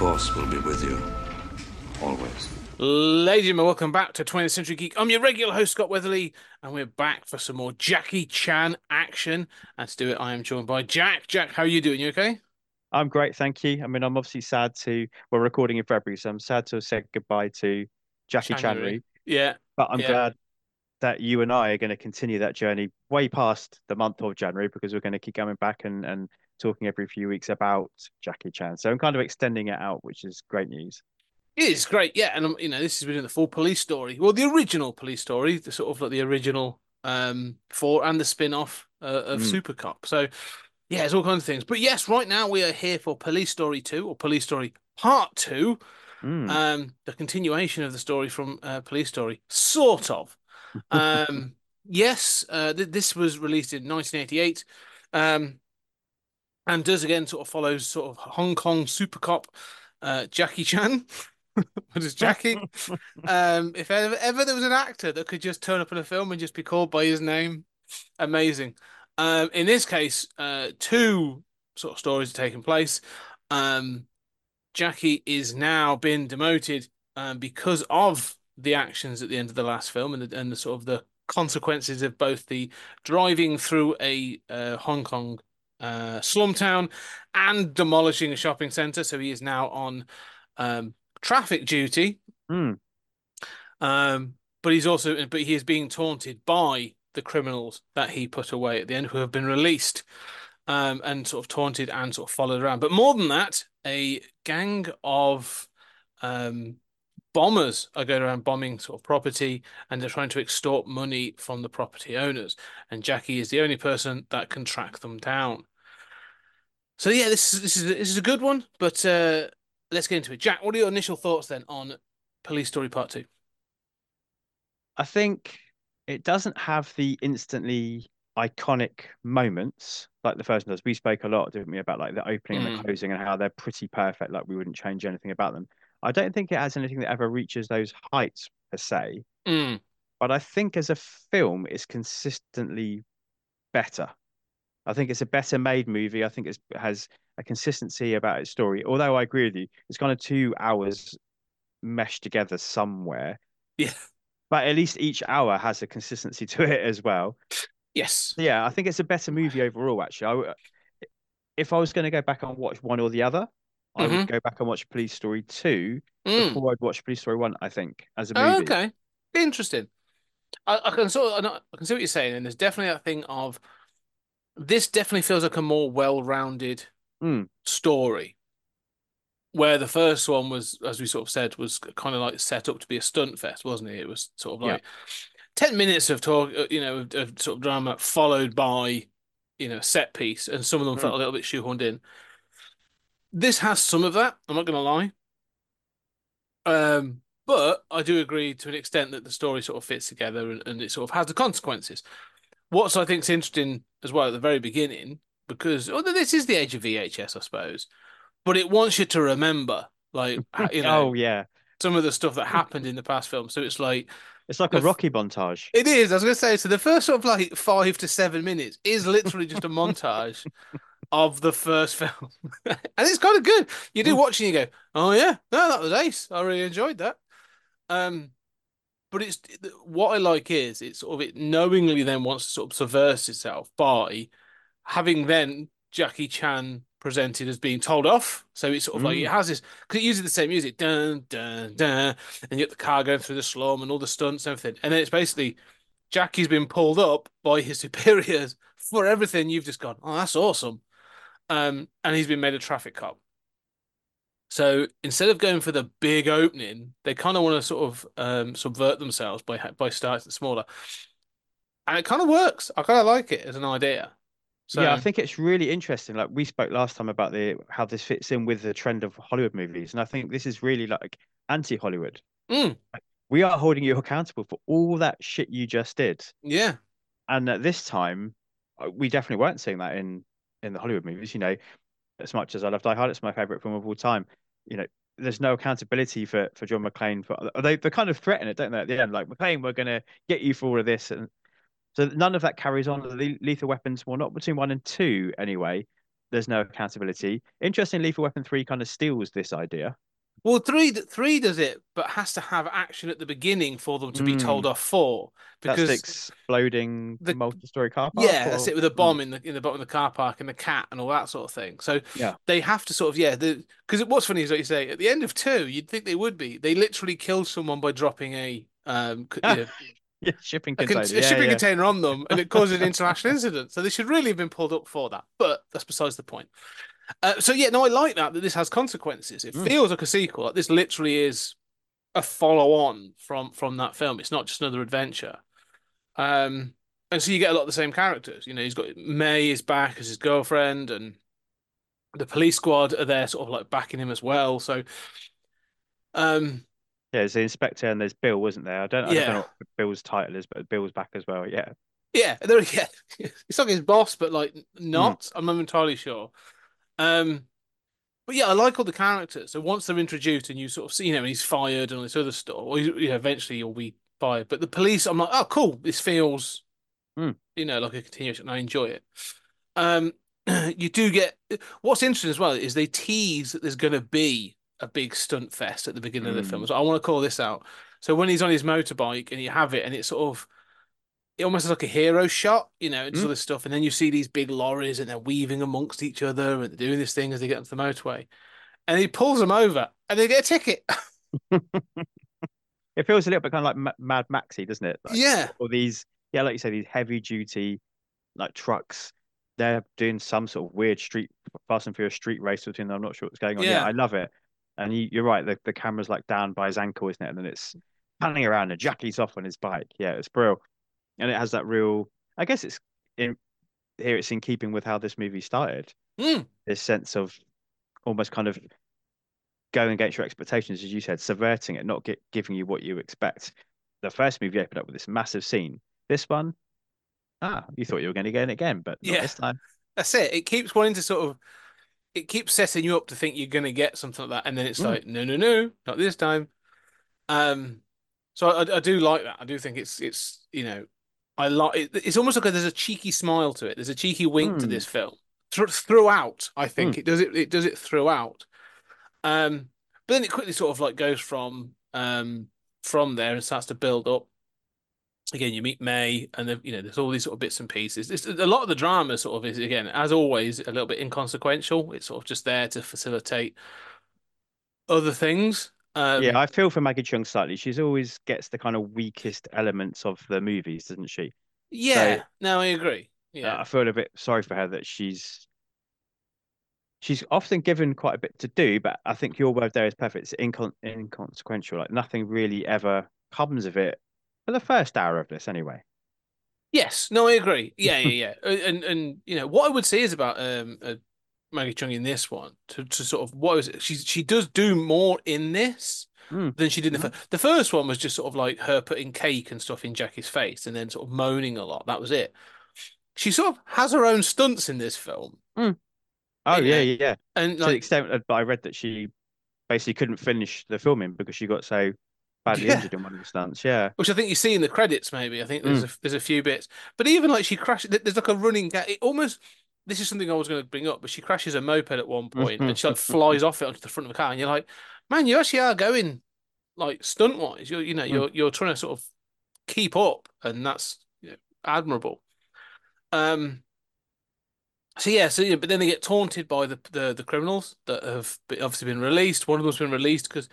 The Force will be with you. Always. Ladies and gentlemen, welcome back to 20th Century Geek. I'm your regular host, Scott Weatherly, and we're back for some more Jackie Chan action. And to do it, I am joined by Jac. Jac, how are you doing? You okay? I'm great, thank you. I mean, I'm obviously sad to, we're recording in February, so I'm sad to have said goodbye to Jackie January. Chanry. Yeah. But I'm Yeah. glad that you and I are going to continue that journey way past the month of January because we're going to keep coming back and, and talking every few weeks about Jackie Chan. So I'm kind of extending it out, which is great news. It is great, yeah, and you know this has been in the full police story, well, the original police story, the sort of like the original um for and the spin-off uh, of Mm. Super Cop. So yeah, it's all kinds of things. But yes, right now we are here for Police Story Two or Police Story Part Two, Mm. um, the continuation of the story from uh, Police Story, sort of. Um, yes, uh, th- this was released in 1988, um, and does again sort of follows sort of Hong Kong Super Cop, uh, Jackie Chan. what is Jackie? um, if ever, ever there was an actor that could just turn up in a film and just be called by his name, amazing. Um, in this case, uh, two sort of stories are taking place. Um, Jackie is now been demoted um, because of the actions at the end of the last film and the, and the sort of the consequences of both the driving through a uh, Hong Kong uh, slum town and demolishing a shopping center. So he is now on um, traffic duty. Mm. Um, but he's also, but he is being taunted by the criminals that he put away at the end, who have been released, um, and sort of taunted and sort of followed around. But more than that, a gang of um, bombers are going around bombing sort of property, and they're trying to extort money from the property owners. And Jackie is the only person that can track them down. So yeah, this is this is this is a good one. But uh, let's get into it. Jac, what are your initial thoughts then on Police Story Part Two? I think it doesn't have the instantly iconic moments like the first one does. We spoke a lot, didn't we, about like the opening and Mm. the closing and how they're pretty perfect. Like we wouldn't change anything about them. I don't think it has anything that ever reaches those heights per se, Mm. but I think as a film, it's consistently better. I think it's a better made movie. I think it has a consistency about its story. Although I agree with you, it's kind of two hours meshed together somewhere. Yeah. But at least each hour has a consistency to it as well. Yes. Yeah, I think it's a better movie overall. Actually, I, if I was going to go back and watch one or the other, I Mhm. would go back and watch Police Story two Mm. before I'd watch Police Story one. I think as a Oh, movie. okay. Interesting. I, I can sort of, I can see what you're saying, and there's definitely that thing of this definitely feels like a more well-rounded Mm. story. Where the first one was, as we sort of said, was kind of like set up to be a stunt fest, wasn't it? It was sort of Yeah. like 10 minutes of talk, uh, you know, of, of sort of drama followed by, you know, a set piece, and some of them felt a little bit shoehorned in. This has some of that, I'm not going to lie. Um, but I do agree to an extent that the story sort of fits together and, and it sort of has the consequences. What's I think is interesting as well at the very beginning, because although this is the age of VHS, I suppose, but it wants you to remember, like you know, Oh yeah, some of the stuff that happened in the past film. So it's like it's like a Rocky montage. it is. I was going to say, so the first sort of like five to seven minutes is literally just a montage of the first film, and it's kind of good. You do watch and you go, "Oh yeah, no, that was ace. I really enjoyed that." Um, but it's what I like is it sort of it knowingly then wants to sort of subvert itself by having then Jackie Chan presented as being told off. So it's sort of like Mm. it has this because it uses the same music, dun dun dun, and you get the car going through the slum and all the stunts and everything, and then it's basically Jackie's been pulled up by his superiors for everything. You've just gone, oh, that's awesome, um, and he's been made a traffic cop. So instead of going for the big opening, they kind of want to sort of um, subvert themselves by by starting smaller, and it kind of works. I kind of like it as an idea. So yeah, I think it's really interesting. Like we spoke last time about the how this fits in with the trend of Hollywood movies, and I think this is really like anti-Hollywood. Mm, We are holding you accountable for all that shit you just did, yeah, and at this time, uh, we definitely weren't seeing that in in the Hollywood movies. You know, as much as I love Die Hard, it's my favorite film of all time. You know, there's no accountability for for John McClane for they they kind of threaten it, don't they? At the end, like McClane, we're gonna get you for all of this, and so none of that carries on. The Lethal Weapons, well, not between one and two anyway. There's no accountability. Interesting, Lethal Weapon three kind of steals this idea. Well, three three does it, but has to have action at the beginning for them to be Mm. told off for because the exploding the- multi-story car park. yeah, that's it with a bomb in the in the bottom of the car park and the cat and all that sort of thing. So Yeah. they have to sort of yeah, because what's funny is what you say at the end of two, you'd think they would be. They literally killed someone by dropping a um you know, Yeah, shipping a, con- container. a shipping yeah. container on them, and it causes an international incident. So they should really have been pulled up for that. But that's besides the point. Uh, so yeah, no, I like that that this has consequences. It Mm. feels like a sequel. Like this literally is a follow on from from that film. It's not just another adventure. Um, and so you get a lot of the same characters. You know, he's got May is back as his girlfriend, and the police squad are there, sort of like backing him as well. So, um, Yeah, there's the inspector and there's Bill, wasn't there? I don't, I Yeah. don't know what Bill's title is, but Bill's back as well. Yeah. Yeah, there, yeah, it's like his boss, but like Hmm. not. I'm not entirely sure. Um, but yeah, I like all the characters. So once they're introduced and you sort of see, you know, and he's fired and all this other stuff, or you know, eventually he'll be fired. But the police, I'm like, oh, cool. This feels, Hmm. you know, like a continuation. I enjoy it. Um, you do get what's interesting as well is they tease that there's going to be a big stunt fest at the beginning of the film. Mm. So I want to call this out. So when he's on his motorbike and you have it, and it's sort of it almost looks like a hero shot, you know, and Mm. sort of stuff. And then you see these big lorries and they're weaving amongst each other and they're doing this thing as they get onto the motorway. And he pulls them over and they get a ticket. It feels a little bit kind of like Mad Maxy, doesn't it? Like, yeah. Or these, yeah, like you say, these heavy duty like trucks. They're doing some sort of weird street, Fast and Furious street race between them. I'm not sure what's going on. Yeah, Yeah. I love it. And you, you're right. The, the camera's like down by his ankle, isn't it? And then it's panning around and Jackie's off on his bike. Yeah, it's brilliant. And it has that real, I guess it's in here, it's in keeping with how this movie started. Mm. This sense of almost kind of going against your expectations, as you said, subverting it, not get, giving you what you expect. The first movie opened up with this massive scene. This one, ah, you thought you were going to get it again, but not Yeah. this time. That's it. It keeps wanting to sort of, it keeps setting you up to think you're going to get something like that. And then it's Mm. like, no, no, no, not this time. Um, so I, I do like that. I do think it's, it's, you know, I like it. It's almost like there's a cheeky smile to it. There's a cheeky wink to Mm. this film Thr throughout. I think it does it. It does it throughout. Um, but then it quickly sort of like goes from um from there and starts to build up. Again, you meet May, and then you know there's all these sort of bits and pieces. It's, a lot of the drama sort of is again, as always, a little bit inconsequential. It's sort of just there to facilitate other things. Um, yeah, I feel for Maggie Cheung slightly. She's always gets the kind of weakest elements of the movies, doesn't she? yeah. No, I agree. Yeah, Uh, I feel a bit sorry for her that she's she's often given quite a bit to do, but I think your word there is perfect. It's incon inconsequential. Like nothing really ever comes of it for the first hour of this, anyway. Yes, no, I agree. Yeah, yeah, yeah. Uh, and and you know what I would say is about um Maggie Cheung in this one to to sort of what was it? She she does do more in this Mm. than she did in the first. The first one was just sort of like her putting cake and stuff in Jackie's face and then sort of moaning a lot. That was it. She sort of has her own stunts in this film, Oh Yeah. yeah, yeah. and To the like extent that I read that she basically couldn't finish the filming because she got so badly Yeah. injured in one of the stunts. Yeah. which I think you see in the credits. Maybe I think there's a there's a few bits, but even like she crashes. There's like a running gag. It almost. This is something I was going to bring up, but she crashes a moped at one point and she like flies off it onto the front of the car, and you're like, man, you actually are going like stunt wise. You're you know Mm. you're you're trying to sort of keep up, and that's you know, admirable. Um. So yeah, so yeah, but then they get taunted by the the, the criminals that have obviously been released. One of them's been released because,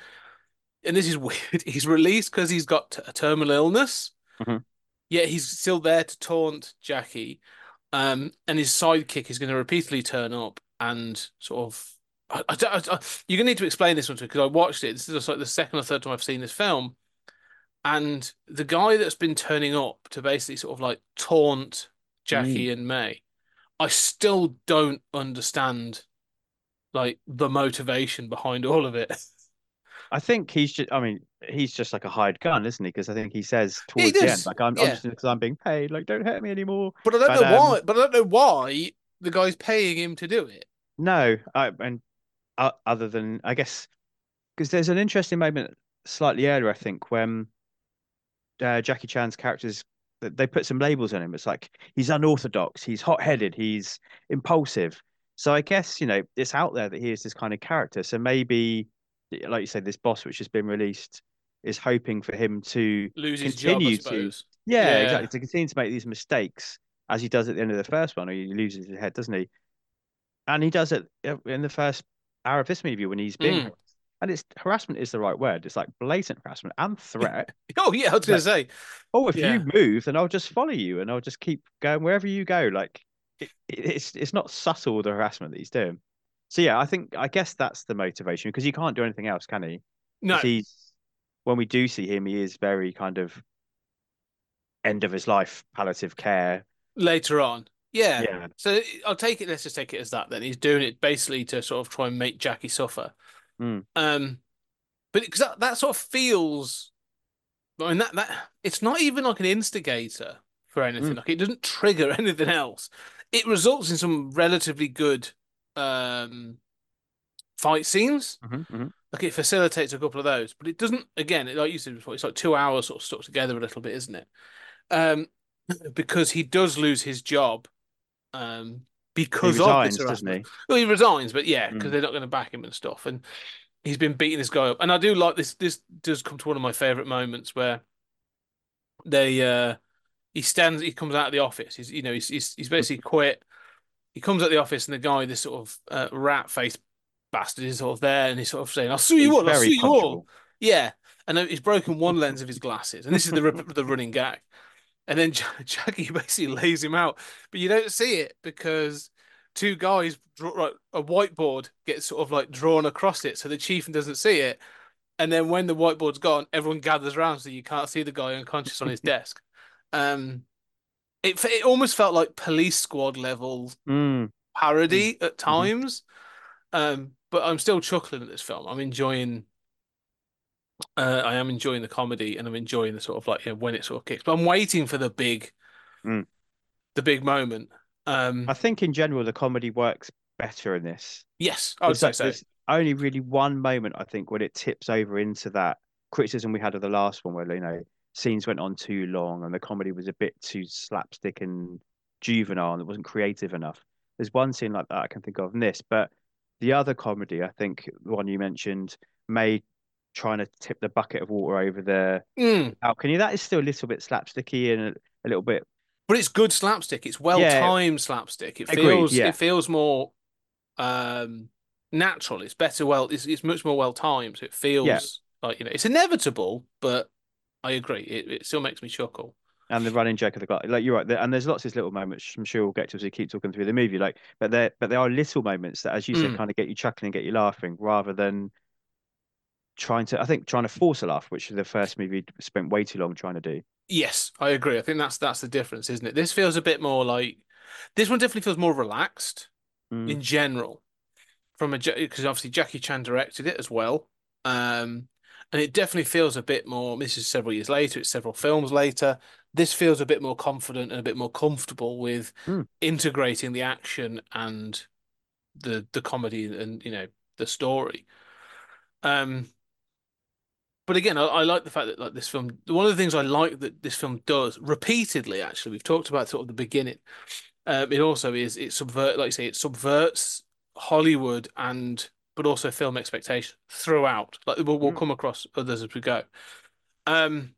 and this is weird. He's released because he's got a terminal illness. Mhm. Yet he's still there to taunt Jackie, um, and his sidekick is going to repeatedly turn up and sort of. I, I, don't- I, you're gonna need to explain this one to me because I watched it. This is just like the second or third time I've seen this film, and the guy that's been turning up to basically sort of like taunt Jackie and May. I still don't understand like the motivation behind all of it. I think he's just. I mean, he's just like a hired gun, isn't he? Because I think he says Yeah, he towards the end, like, "I'm, Yeah. I'm just because I'm being paid. Like, don't hurt me anymore." But I don't But, know um, why. But I don't know why the guy's paying him to do it. No, I and uh, other than I guess because there's an interesting moment slightly earlier, I think, when uh, Jackie Chan's characters they put some labels on him. It's like he's unorthodox, he's hot-headed, he's impulsive. So I guess you know it's out there that he is this kind of character. So maybe, like you said, this boss which has been released is hoping for him to Lose his job, continue to yeah, Yeah. exactly to continue to make these mistakes as he does at the end of the first one, or he loses his head, doesn't he? And he does it uh, in the first hour of this movie when he's being, Mm. and it's harassment is the right word. It's like blatant harassment and threat. Oh yeah, I was gonna say. oh, if Yeah. you move, then I'll just follow you and I'll just keep going wherever you go. Like it- it's it's not subtle the harassment that he's doing. So yeah, I think I guess that's the motivation because he can't do anything else, can he? No, he's when we do see him, he is very kind of end of his life palliative care. later on. Yeah. Yeah. So I'll take it. Let's just take it as that. Then he's doing it basically to sort of try and make Jackie suffer. Mm. Um, but because that, that sort of feels, I mean that that it's not even like an instigator for anything. Mm. Like it doesn't trigger anything else. It results in some relatively good um fight scenes. Mhm, mhm. Like it facilitates a couple of those, but it doesn't. Again, like you said before, it's like two hours sort of stuck together a little bit, isn't it? Um, because he does lose his job, um, He because of resigns, this doesn't he? Well, he resigns, but yeah, because Mm. they're not going to back him and stuff. And he's been beating this guy up. And I do like this. This does come to one of my favorite moments where they, uh, he stands, he comes out of the office. He's, you know, he's he's, he's basically quit. He comes of the office, and the guy, this sort of uh, rat faced bastard, is sort of there, and he's sort of saying, "I'll sue you He's all. I'll sue you all." Yeah, and he's broken one lens of his glasses, and this is the the running gag. And then Ja- Jackie basically lays him out, but you don't see it because two guys draw like, a whiteboard gets sort of like drawn across it, so the chief doesn't see it. And then when the whiteboard's gone, everyone gathers around so you can't see the guy unconscious on his desk. Um, it it almost felt like Police Squad level Mm, parody at times. Um, but I'm still chuckling at this film. I'm enjoying. Uh, I am enjoying the comedy, and I'm enjoying the sort of like you know, when it sort of kicks. But I'm waiting for the big, Mm. the big moment. Um, I think in general the comedy works better in this. yes, I would say like- so. there's only really one moment I think when it tips over into that criticism we had of the last one, where you know scenes went on too long and the comedy was a bit too slapstick and juvenile and it wasn't creative enough. There's one scene like that I can think of in this, but the other comedy, I think the one you mentioned, May trying to tip the bucket of water over the Mm. balcony, that is still a little bit slapsticky and a, a little bit But it's good slapstick. It's well Yeah. timed slapstick. It Agreed, feels yeah. it feels more um natural. It's better well it's it's much more well timed. So it feels like you know it's inevitable, but I agree. It it still makes me chuckle. and the running joke of the glass. Like you're right, and there's lots of these little moments. I'm sure we'll get to as we keep talking through the movie. Like, but there, but there are little moments that, as you said, Mm. kind of get you chuckling, and get you laughing, rather than trying to. I think trying to force a laugh, which the first movie spent way too long trying to do. Yes, I agree. I think that's that's the difference, isn't it? This feels a bit more like this one definitely feels more relaxed Mm. in general from a because obviously Jackie Chan directed it as well. Um and it definitely feels a bit more this is several years later, it's several films later. This feels a bit more confident and a bit more comfortable with Mm. integrating the action and the the comedy and you know the story. Um but again, I, I like the fact that like this film. One of the things I like that this film does repeatedly, actually, we've talked about sort of the beginning. Um, it also is it subvert, like you say, it subverts Hollywood and but also film expectation throughout. Like we'll, we'll Mm. come across others as we go. Um,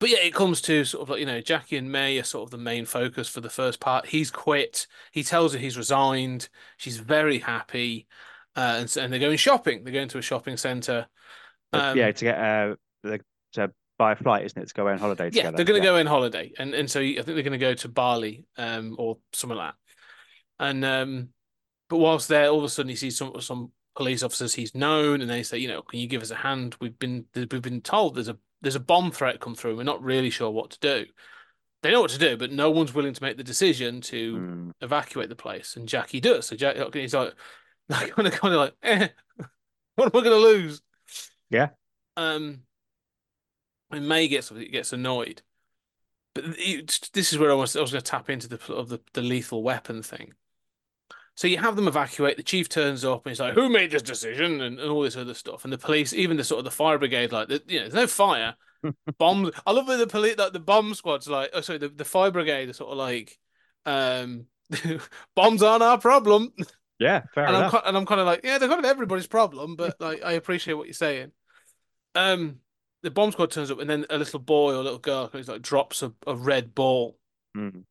but yeah, it comes to sort of like you know Jackie and May are sort of the main focus for the first part. He's quit. He tells her he's resigned. She's very happy, uh, and so, and they're going shopping. They're going to a shopping center. Um, yeah, to get uh, the, to buy a flight, isn't it, to go on holiday Together. Yeah, they're going to go on holiday, and and so I think they're going to go to Bali, um, or something like that. And um, but whilst there, all of a sudden he sees some some police officers he's known, and they say, you know, can you give us a hand? We've been we've been told there's a there's a bomb threat come through. We're not really sure what to do. they know what to do, but no one's willing to make the decision to Mm. evacuate the place, and Jackie does. So Jack, he's like, kind of, kind of like, eh, what am I going to lose? Yeah. Um, and May gets gets annoyed, but it, this is where I was I was going to tap into the of the, the lethal weapon thing. So you have them evacuate. The chief turns up and he's like, "Who made this decision?" and, and all this other stuff. And the police, even the sort of the fire brigade, like, the, you know, there's no fire. Bombs. I love when the police, like the bomb squad's like, oh, sorry, the, the fire brigade are sort of like, um, bombs aren't our problem. Yeah, fair and I'm enough. and I'm kind of like, yeah, they're kind of everybody's problem, but like, I appreciate what you're saying. Um, the bomb squad turns up, and then a little boy or little girl who's like drops a, a red ball, Mm.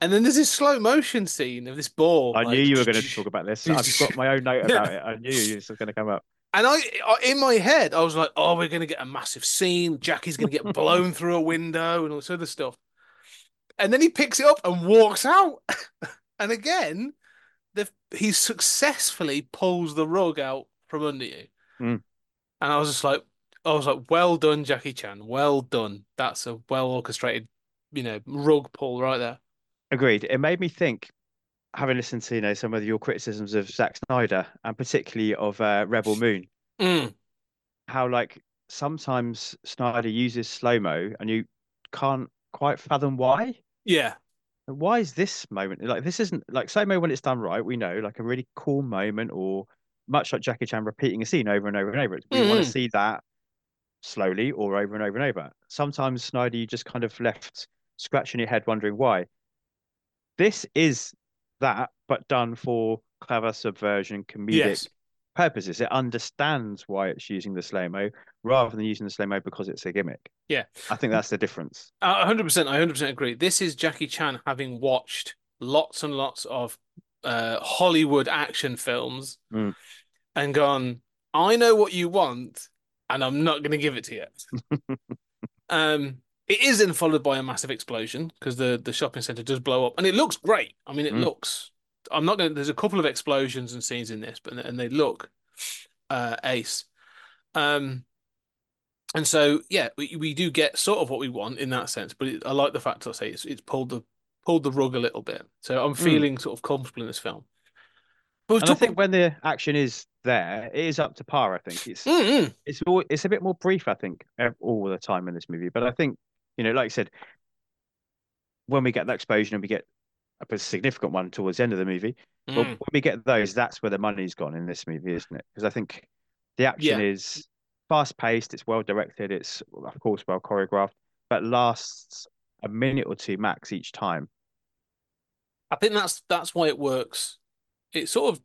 And then there's this slow motion scene of this ball. I like, knew you were going to talk about this. I've got my own note about it. I knew this was going to come up. And I, I- in my head, I was like, "Oh, we're going to get a massive scene. Jackie's going to get blown through a window and all this other stuff." And then he picks it up and walks out. and again, the he successfully pulls the rug out from under you. Mm. And I was just like, I was like, "Well done, Jackie Chan. Well done. That's a well orchestrated, you know, rug pull right there." Agreed. It made me think, having listened to you know some of your criticisms of Zack Snyder and particularly of uh, Rebel Moon, Mm. how like sometimes Snyder uses slow mo and you can't quite fathom why. Yeah. Why is this moment like this isn't like slow mo when it's done right? We know like a really cool moment or much like Jackie Chan repeating a scene over and over and over. We want Mhm. to see that slowly or over and over and over. Sometimes Snyder, you just kind of left scratching your head wondering why. This is that, but done for clever subversion, comedic Yes. purposes. It understands why it's using the slow mo rather than using the slow mo because it's a gimmick. Yeah. I think that's the difference. A hundred percent. I hundred percent agree. This is Jackie Chan having watched lots and lots of uh, Hollywood action films Mm. and gone. I know what you want, and I'm not going to give it to you. um, it is then followed by a massive explosion because the the shopping center does blow up, and it looks great. I mean, it Mm. looks. I'm not going. to There's a couple of explosions and scenes in this, but and they look uh, ace. Um, and so, yeah, we, we do get sort of what we want in that sense, but it, I like the fact I say it's it's pulled the pulled the rug a little bit. So I'm feeling sort of comfortable in this film. But we've I think when the action is there, it is up to par. I think it's Mm, mm. it's all, it's a bit more brief. I think all the time in this movie, but I think you know, like I said, when we get that explosion and we get a significant one towards the end of the movie, but Mm. when we get those, that's where the money's gone in this movie, isn't it? Because I think the action Yeah. is fast paced, it's well directed, it's of course well choreographed, but lasts a minute or two max each time. I think that's that's why it works. It sort of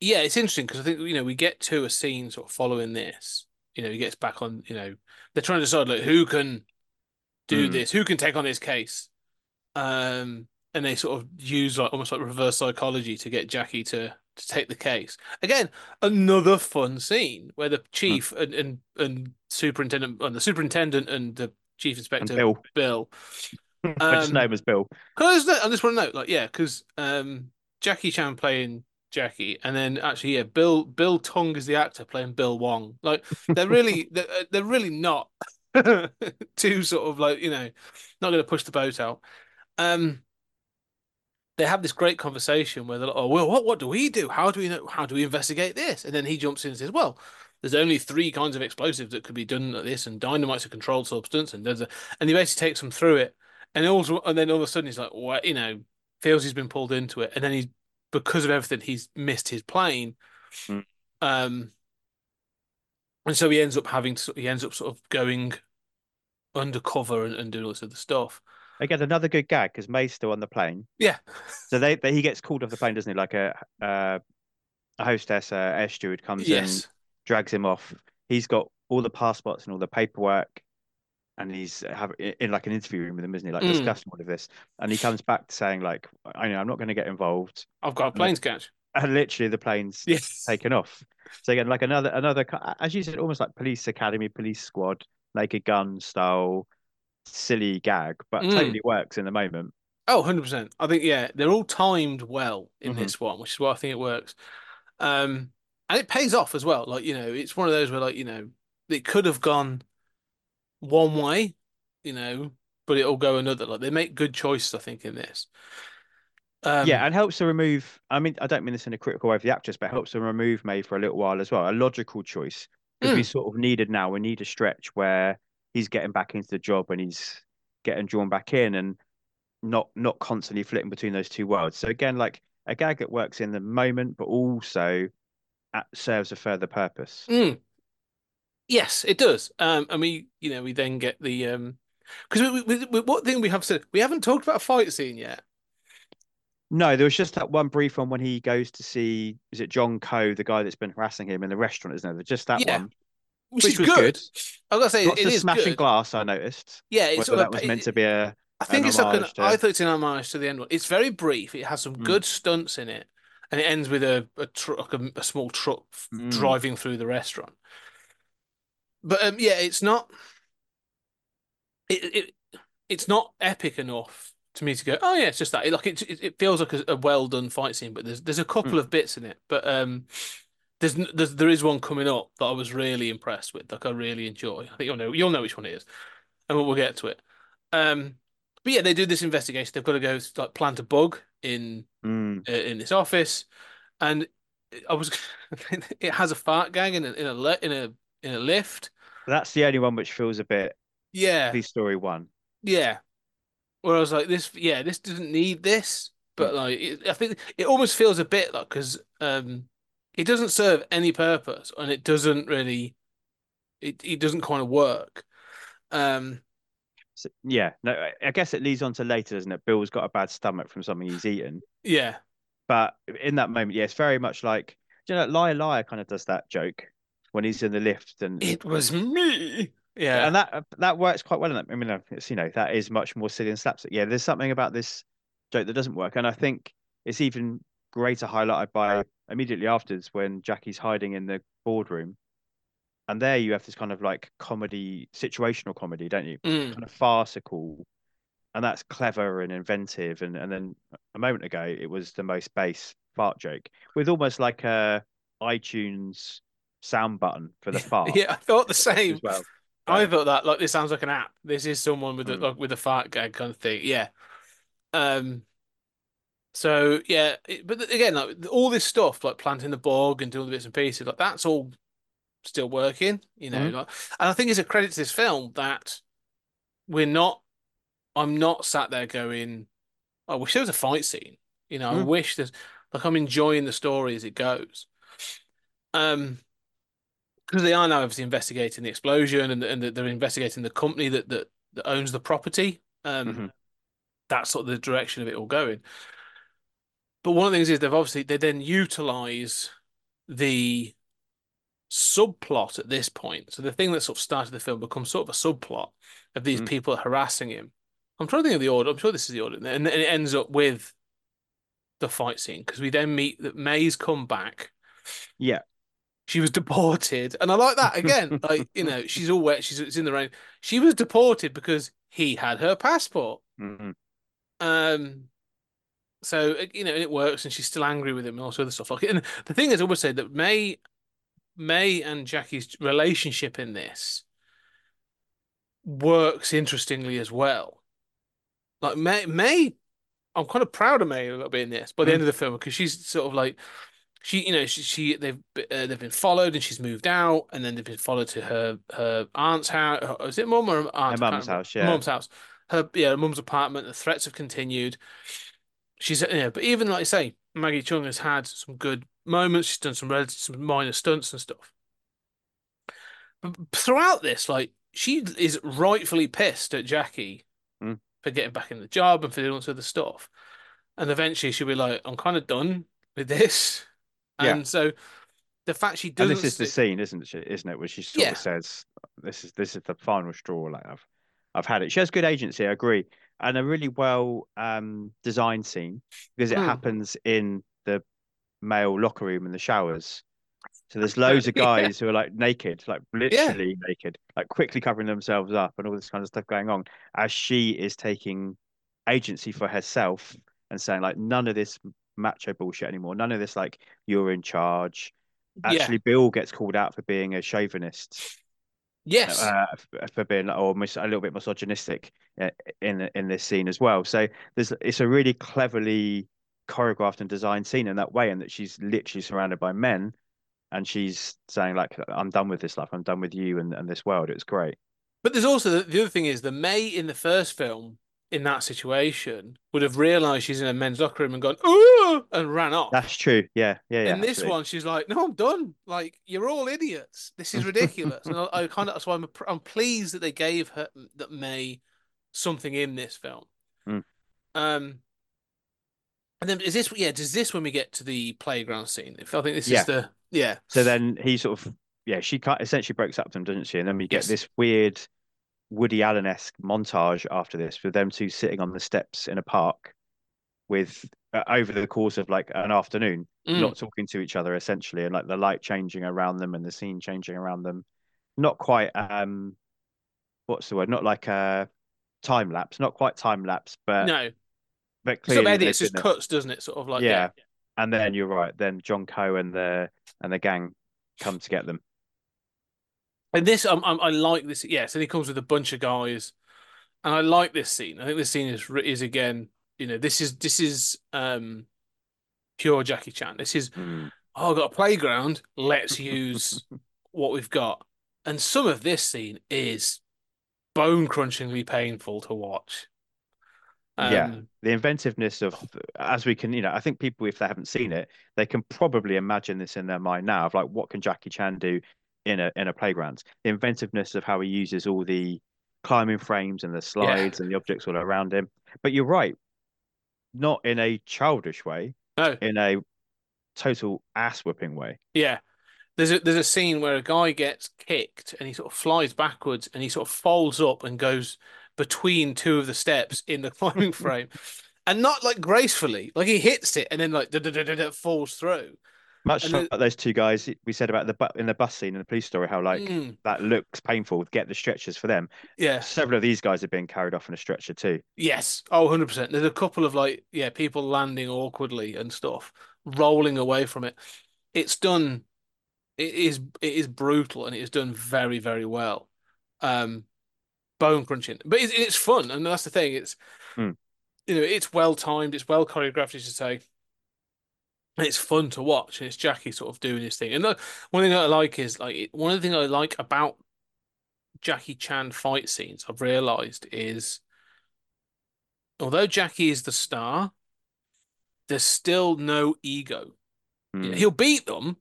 yeah, it's interesting because I think you know we get to a scene sort of following this. You know, he gets back on. You know, they're trying to decide like who can do Mm. this, who can take on this case. Um, and they sort of use like almost like reverse psychology to get Jackie to to take the case. Again, another fun scene where the chief and and, and superintendent and the superintendent and the chief inspector Bill. Bill I just Um, know him as Bill. Cause I just want to note, like, yeah, because um, Jackie Chan playing Jackie, and then actually, yeah, Bill Bill Tung is the actor playing Bill Wong. Like, they're really they're, they're really not too sort of like you know not going to push the boat out. Um, they have this great conversation where they're like, "Oh, well, what what do we do? How do we know? How do we investigate this?" And then he jumps in and says, "Well." There's only three kinds of explosives that could be done at this, and dynamite's a controlled substance, and there's a, and he basically takes them through it, and also, and then all of a sudden he's like, what, you know, feels he's been pulled into it, and then he's because of everything he's missed his plane, Mm. um, and so he ends up having to, he ends up sort of going undercover and, and doing all this other stuff. Again, another good gag because May's still on the plane. Yeah, So they, they he gets called off the plane, doesn't he? Like a uh, a hostess, uh, air steward comes in, drags him off. He's got all the passports and all the paperwork, and he's have in like an interview room with him, isn't he? Like Mm. discussing all of this, and he comes back saying like, "I know I'm not going to get involved." I've got a plane to catch. And literally, the plane's Yes, taken off. So again, like another another, as you said, almost like police academy, police squad, Naked Gun style, silly gag, but Mm. totally works in the moment. Oh, 100%. I think, yeah, they're all timed well in Mhm. this one, which is why I think it works. Um, and it pays off as well. Like, you know, it's one of those where, like, you know, it could have gone one way, you know, but it'll go another. Like they make good choices, I think, in this. Um, yeah, and helps to remove. I mean, I don't mean this in a critical way of the actress, but helps to remove May for a little while as well. A logical choice because we Mm. sort of needed now. We need a stretch where he's getting back into the job and he's getting drawn back in, and not not constantly flitting between those two worlds. So again, like a gag that works in the moment, but also at, serves a further purpose. Mm. Yes, it does. Um, and we, you know, we then get the um, because what thing we have said we haven't talked about a fight scene yet. No, there was just that one brief one when he goes to see, is it John Coe, the guy that's been harassing him in the restaurant, isn't there? Just that Yeah, one. which, Which is was good. good. I gotta say, Lots it is smashing good. glass, I noticed. Yeah, it's sort that of, was it- meant to be a I think it's like an. to- I thought it's an homage to the end one. It's very brief. It has some Mm. good stunts in it, and it ends with a a truck, a, a small truck Mm. driving through the restaurant. But um, yeah, it's not. It, it it's not epic enough to me to go. Oh yeah, it's just that. It, like it, it it feels like a, a well done fight scene, but there's there's a couple Mm. of bits in it. But um, there's, there's there is one coming up that I was really impressed with. Like I really enjoy. I think you'll know you'll know which one it is, and we'll, we'll get to it. Um, but yeah, they do this investigation. They've got to go like plant a bug in Mm. uh, in this office, and I was it has a fart gag in a in a in a in a lift. That's the only one which feels a bit Yeah, police story one. yeah. Where I was like, this, yeah, this doesn't need this, but like, it, I think it almost feels a bit like because um, it doesn't serve any purpose, and it doesn't really, it it doesn't kind of work. Um, So, yeah, no, I- I guess it leads on to later, doesn't it? Bill's got a bad stomach from something he's eaten. yeah, But in that moment, yeah, it's very much like, you know, Liar Liar kind of does that joke when he's in the lift and it was me. Yeah, and that that works quite well in that. I mean, it's you know that is much more silly and slapstick. Yeah, there's something about this joke that doesn't work, and I think it's even greater highlighted by immediately afterwards when Jackie's hiding in the boardroom, and there you have this kind of like comedy, situational comedy, don't you? Mm. Kind of farcical, and that's clever and inventive. And and then a moment ago, it was the most base fart joke with almost like a iTunes sound button for the fart yeah. I thought the same. as well. I thought that like this sounds like an app. This is someone with a Mm. like with a fart gag kind of thing. Yeah. Um. So yeah, it, but again, like all this stuff, like planting the bog and doing the bits and pieces, like that's all still working. You know, Mhm. like, and I think it's a credit to this film that we're not. I'm not sat there going, "I wish there was a fight scene." You know, I Mm. wish there's like I'm enjoying the story as it goes. Um because they are now obviously investigating the explosion and and they're investigating the company that that, that owns the property. Um, Mhm. that's sort of the direction of it all going. But one of the things is they've obviously they then utilize the subplot at this point. So the thing that sort of started the film becomes sort of a subplot of these Mm. people harassing him. I'm trying to think of the order. I'm sure this is the order, and then it ends up with the fight scene because we then meet that May's come back Yeah. She was deported, and I like that again. like you know, she's all wet. She's it's in the rain. She was deported because he had her passport. Mhm. Um, so uh, you know, and it works, and she's still angry with him and all sort of stuff. Like, and the thing is, I would say that May, May and Jackie's relationship in this works interestingly as well. Like May, May, I'm kind of proud of May a little bit in this by the Mm. end of the film because she's sort of like she, you know, she, she they've uh, they've been followed and she's moved out and then they've been followed to her her aunt's house. Is it mum or aunt? Mum's house, yeah. Mum's house. Her yeah, mum's apartment. The threats have continued. She's yeah, but even like I say, Maggie Cheung has had some good moments. She's done some relative, some minor stunts and stuff. But throughout this, like she is rightfully pissed at Jackie Mm. for getting back in the job and for doing all sort of stuff. And eventually she'll be like, I'm kind of done with this. Yeah. And so the fact she doesn't this is the scene, isn't it? Isn't it? Where she sort Yeah. of says, "This is this is the final straw. Like I've I've had it." She has good agency, I agree, and a really well um designed scene because it Mm. happens in the male locker room in the showers. So there's loads of guys who are like naked, like literally naked, like quickly covering themselves up and all this kind of stuff going on as she is taking agency for herself and saying like none of this macho bullshit anymore. None of this like you're in charge. Yeah. Actually, Bill gets called out for being a chauvinist Yes. uh, for being or mis- a little bit misogynistic uh, in in this scene as well. So there's it's a really cleverly choreographed and designed scene in that way, and that she's literally surrounded by men, and she's saying like, "I'm done with this life. I'm done with you and, and this world." It's great. But there's also the, the other thing is the May in the first film in that situation would have realized she's in a men's locker room and gone oh and ran off. That's true. Yeah, yeah, yeah. in this absolutely. one, she's like, "No, I'm done. Like, you're all idiots. This is ridiculous." and I, I kind of so I'm I'm pleased that they gave her that May something in this film. Mm. Um, and then is this yeah? Does this when we get to the playground scene? If I think this Yeah. is the yeah So then he sort of, yeah, she essentially breaks up with them, doesn't she? And then we get Yes. this weird Woody Allen-esque montage after this with them two sitting on the steps in a park with uh, over the course of like an afternoon, Mm. not talking to each other essentially, and like the light changing around them and the scene changing around them. Not quite, um, what's the word? Not like a time lapse, not quite time lapse, but no but sort of clearly edits they've just been- cuts, doesn't it? Sort of like yeah. And then you're right. Then John Coe and the and the gang come to get them. And this, um, um, I like this. Yes, and he comes with a bunch of guys, and I like this scene. I think this scene is is again, you know, this is this is um pure Jackie Chan. This is Mm. oh, I've got a playground. Let's use what we've got. And some of this scene is bone crunchingly painful to watch. Yeah. Um, the inventiveness of as we can you know i think people if they haven't seen it they can probably imagine this in their mind now of like what can jackie chan do in a in a playground. The inventiveness of how he uses all the climbing frames and the slides and the objects all around him. But you're right. Not in a childish way. No, in a total ass whipping way. Yeah. There's a there's a scene where a guy gets kicked and he sort of flies backwards and he sort of folds up and goes between two of the steps in the climbing frame. And not like gracefully, like he hits it and then like da, da, da, da, da, falls through. Much And like the- those two guys we said about the bu- in the bus scene in the police story how like Mm, that looks painful get the stretchers for them yeah. several of these guys are being carried off in a stretcher too Yes. Oh, 100%. There's a couple of like, yeah, people landing awkwardly and stuff, rolling away from it. It's done, it is, it is brutal and it is done very, very well. Um, bone crunching, but it's, it's fun. And that's the thing. It's, Hmm. you know, it's well timed, it's well choreographed, as you say. It's fun to watch, and it's Jackie sort of doing his thing. And the, one thing I like is like one of the things I like about Jackie Chan fight scenes. I've realized is although Jackie is the star, there's still no ego. Mm. He'll beat them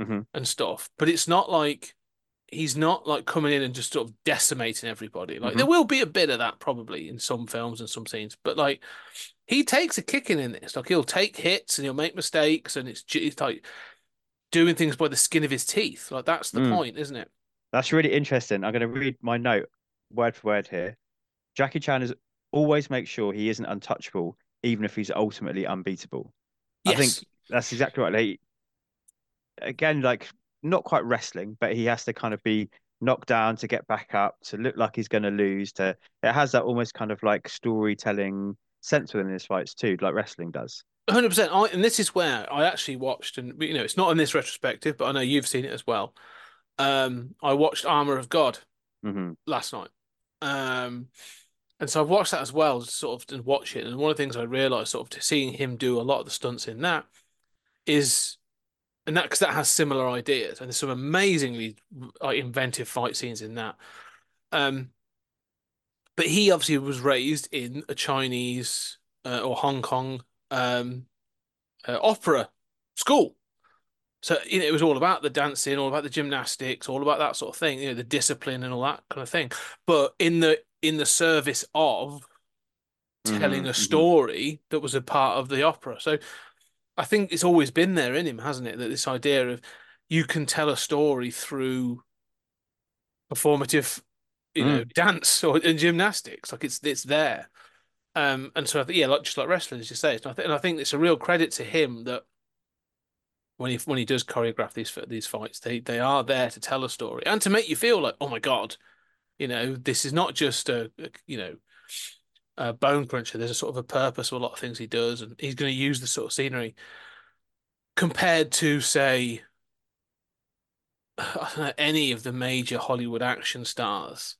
Mhm. and stuff, but it's not like he's not like coming in and just sort of decimating everybody. Like there will be a bit of that probably in some films and some scenes, but like he takes a kicking in this. Like he'll take hits and he'll make mistakes, and it's, j- it's like doing things by the skin of his teeth. Like that's the Mm. point, isn't it? That's really interesting. I'm going to read my note word for word here. Jackie Chan is always make sure he isn't untouchable, even if he's ultimately unbeatable. I Yes. think that's exactly right. Like, again, like not quite wrestling, but he has to kind of be knocked down to get back up, to look like he's going to lose. To it has that almost kind of like storytelling sense within his fights too, like wrestling does. Hundred percent. I and this is where I actually watched, and you know, it's not in this retrospective, but I know you've seen it as well. Um, I watched Armor of God hmm last night, um, and so I've watched that as well, sort of, and watch it. And one of the things I realized, sort of, seeing him do a lot of the stunts in that, is, and that because that has similar ideas, and there's some amazingly like inventive fight scenes in that. Um, but he obviously was raised in a Chinese uh, or Hong Kong um, uh, opera school. So you know, it was all about the dancing, all about the gymnastics, all about that sort of thing, you know, the discipline and all that kind of thing. But in the in the service of telling Mhm, a story that was a part of the opera. So I think it's always been there in him, hasn't it? That this idea of you can tell a story through performative, you know, dance or and gymnastics. Like it's it's there. Um, and so I think yeah, like just like wrestling, as you say, and I think and I think it's a real credit to him that when he when he does choreograph these these fights, they they are there to tell a story and to make you feel like, oh my God, you know, this is not just a, a you know a bone cruncher. There's a sort of a purpose to a lot of things he does, and he's going to use the sort of scenery compared to say, I don't know, any of the major Hollywood action stars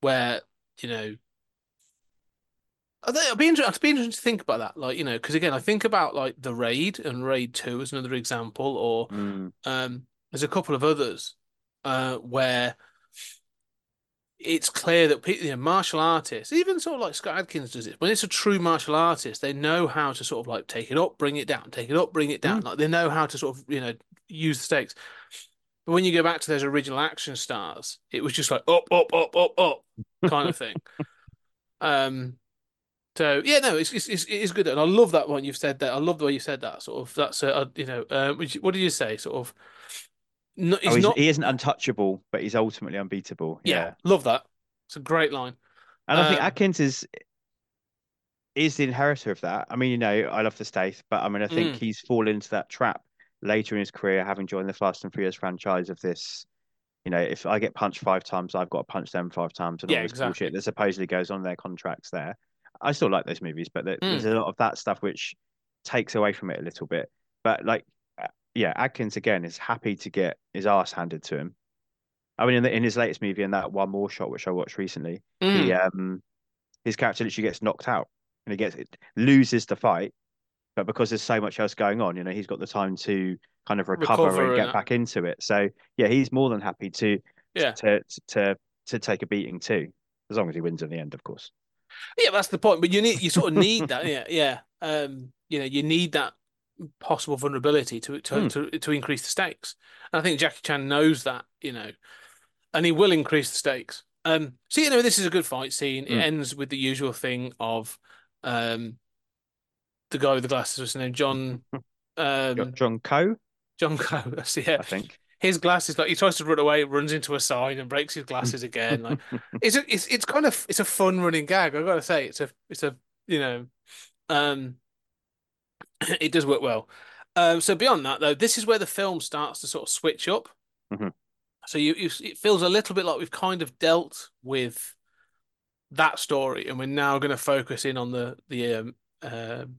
where, you know, I think I'd be interested, I'd be interested to think about that. Like, you know, because again, I think about like The Raid and Raid 2 as another example, or Mm. um, there's a couple of others uh, where it's clear that people, you know, martial artists, even sort of like Scott Adkins does it, when it's a true martial artist, they know how to sort of like take it up, bring it down, take it up, bring it down. Like they know how to sort of, you know, use the stakes. But when you go back to those original action stars, it was just like up, up, up, up, up kind of thing. um, so yeah, no, it's, it's it's it is good, and I love that one you've said that. I love the way you said that. Sort of that's a you know, uh, which- what did you say? Sort of, no, Oh, he's, not. he isn't untouchable, but he's ultimately unbeatable. yeah, Yeah. love that. It's a great line. And I think Um, Adkins is is the inheritor of that. I mean, you know, I love the Stath, but I mean, I think Mm. he's fallen into that trap later in his career, having joined the Fast and Furious franchise of this. You know, if I get punched five times, I've got to punch them five times, and all Yeah, this exactly. bullshit that supposedly goes on their contracts. There, I still like those movies, but there- there's Mm. a lot of that stuff which takes away from it a little bit. But like, yeah, Adkins again is happy to get his ass handed to him. I mean, in, the, in his latest movie, in that one more shot which I watched recently, Mm. he um his character literally gets knocked out and he gets loses the fight, but because there's so much else going on, you know, he's got the time to kind of recover, Recover and and get that. back into it. So yeah, he's more than happy to Yeah. to to to take a beating too, as long as he wins in the end, of course. Yeah, that's the point. But you need you sort of need that. Yeah, yeah. Um, you know, you need that possible vulnerability to to Hmm. to, to increase the stakes. And I think Jackie Chan knows that, you know, and he will increase the stakes. Um, so you know, this is a good fight scene. It Hmm. ends with the usual thing of um the guy with the glasses, what's his name? John Jo- um John Coe, John Crow. That's yeah. I think. his glasses like he tries to run away, runs into a sign and breaks his glasses again. Like it's a, it's it's kind of it's a fun running gag. I've got to say it's a it's a you know um it does work well. Um so beyond that though, this is where the film starts to sort of switch up. Mhm. So you, you it feels a little bit like we've kind of dealt with that story and we're now going to focus in on the the um, um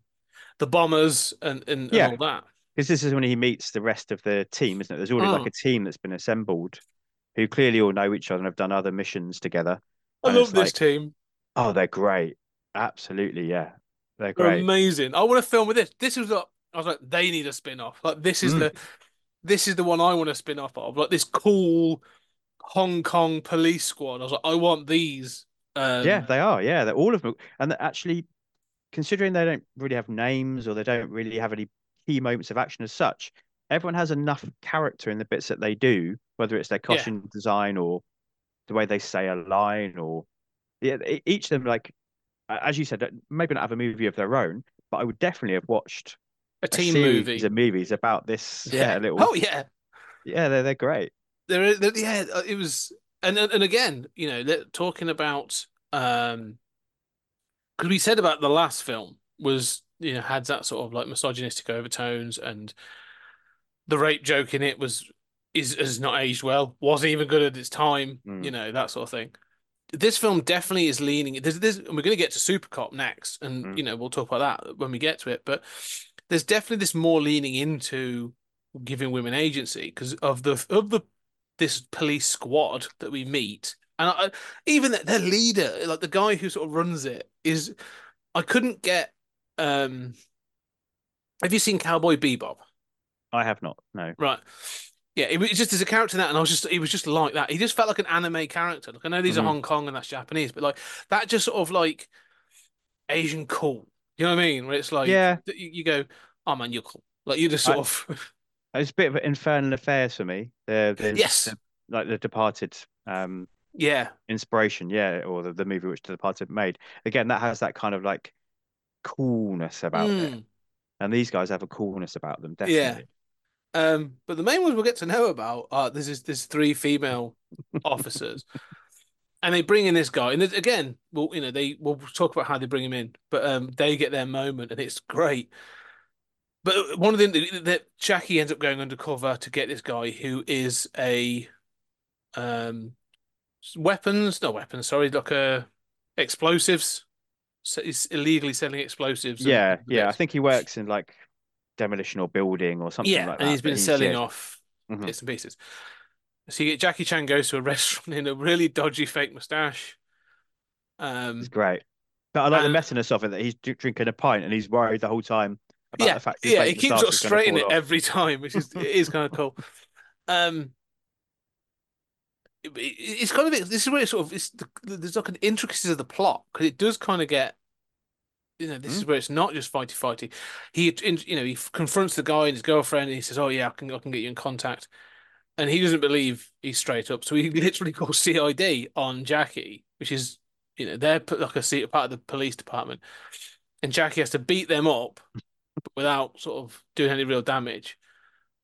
the bombers and and, and all that. Because this is when he meets the rest of the team, isn't it? There's already like a team that's been assembled who clearly all know each other and have done other missions together. I And love this like, team. Oh, they're great. Absolutely, yeah. They're They're amazing. I want to film with this. This is what I was like. They need a spin off. Like this is Mm. the this is the one I want to spin off of. Like this cool Hong Kong police squad. I was like, I want these. Um, Yeah, they are. Yeah, they're all of them. And actually, considering they don't really have names or they don't really have any key moments of action as such, everyone has enough character in the bits that they do, whether it's their Yeah. costume design or the way they say a line or yeah, each of them like as you said, maybe not have a movie of their own, but I would definitely have watched a a series movie. of movies about this. Yeah, little. Oh yeah. yeah, they're they're great. There, yeah. uh, It was, and and again, you know, talking about um, because we said about the last film was you know had that sort of like misogynistic overtones and the rape joke in it was is has not aged well wasn't even good at its time Mm. you know that sort of thing this film definitely is leaning there's this and we're going to get to Supercop next and Mm. you know we'll talk about that when we get to it but there's definitely this more leaning into giving women agency because of the of the this police squad that we meet and I, even th- their leader like the guy who sort of runs it is I couldn't get um have you seen Cowboy Bebop I have not. No. Right. Yeah, it was just as a character in that, and I was just he was just like that. He just felt like an anime character. Like I know these Mhm. are Hong Kong and that's Japanese, but like that just sort of like Asian cool. You know what I mean? Where it's like Yeah. you, you go, oh man, you're cool. Like you just sort I- of It's a bit of an infernal affairs for me. The, the yes, the- like the Departed um yeah, inspiration, yeah, or the, the movie which The Departed made. Again, that has that kind of like coolness about it. Mm. And these guys have a coolness about them, Yeah. Um, but the main ones we'll get to know about are there's this, there's three female officers, and they bring in this guy, and again, well, you know, they we'll talk about how they bring him in, but um, they get their moment, and it's great. But one of them that Jackie ends up going undercover to get this guy who is a um weapons, no weapons, sorry, like a explosives. So he's illegally selling explosives. Yeah, yeah. I think he works in like demolition or building or something yeah, like and that. he's but been selling yeah. off Mhm. bits and pieces. So you get Jackie Chan goes to a restaurant in a really dodgy fake mustache. Um, It's great. But I like the messiness of it that he's drinking a pint and he's worried the whole time about yeah, the fact yeah, he keeps sort of straightening it off. every time, which is it is kind of cool. Um, it- it's kind of this is where it sort of it's the, there's like an intricacies of the plot because it does kind of get you know this is where it's not just fighty fighty. He you know he confronts the guy and his girlfriend and he says, "Oh yeah, I can I can get you in contact," and he doesn't believe he's straight up, so he literally calls CID on Jackie, which is you know they're like a part of the police department, and Jackie has to beat them up without sort of doing any real damage.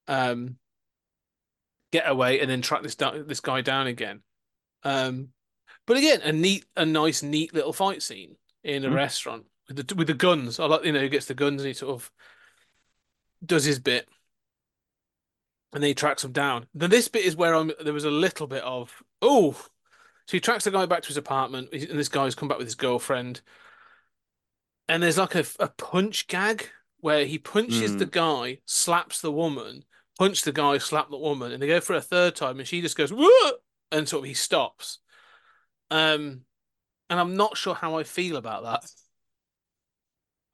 Um, get away and then track this this guy down again. Um, but again, a neat, a nice, neat little fight scene in a Mhm. restaurant with the with the guns. I like you know he gets the guns and he sort of does his bit, and then he tracks him down. Then this bit is where I'm. There was a little bit of oh, so he tracks the guy back to his apartment, and this guy's come back with his girlfriend, and there's like a, a punch gag where he punches Mm. the guy, slaps the woman, punch the guy, slap the woman, and they go for a third time, and she just goes Whoa! and sort of he stops. Um, and I'm not sure how I feel about that.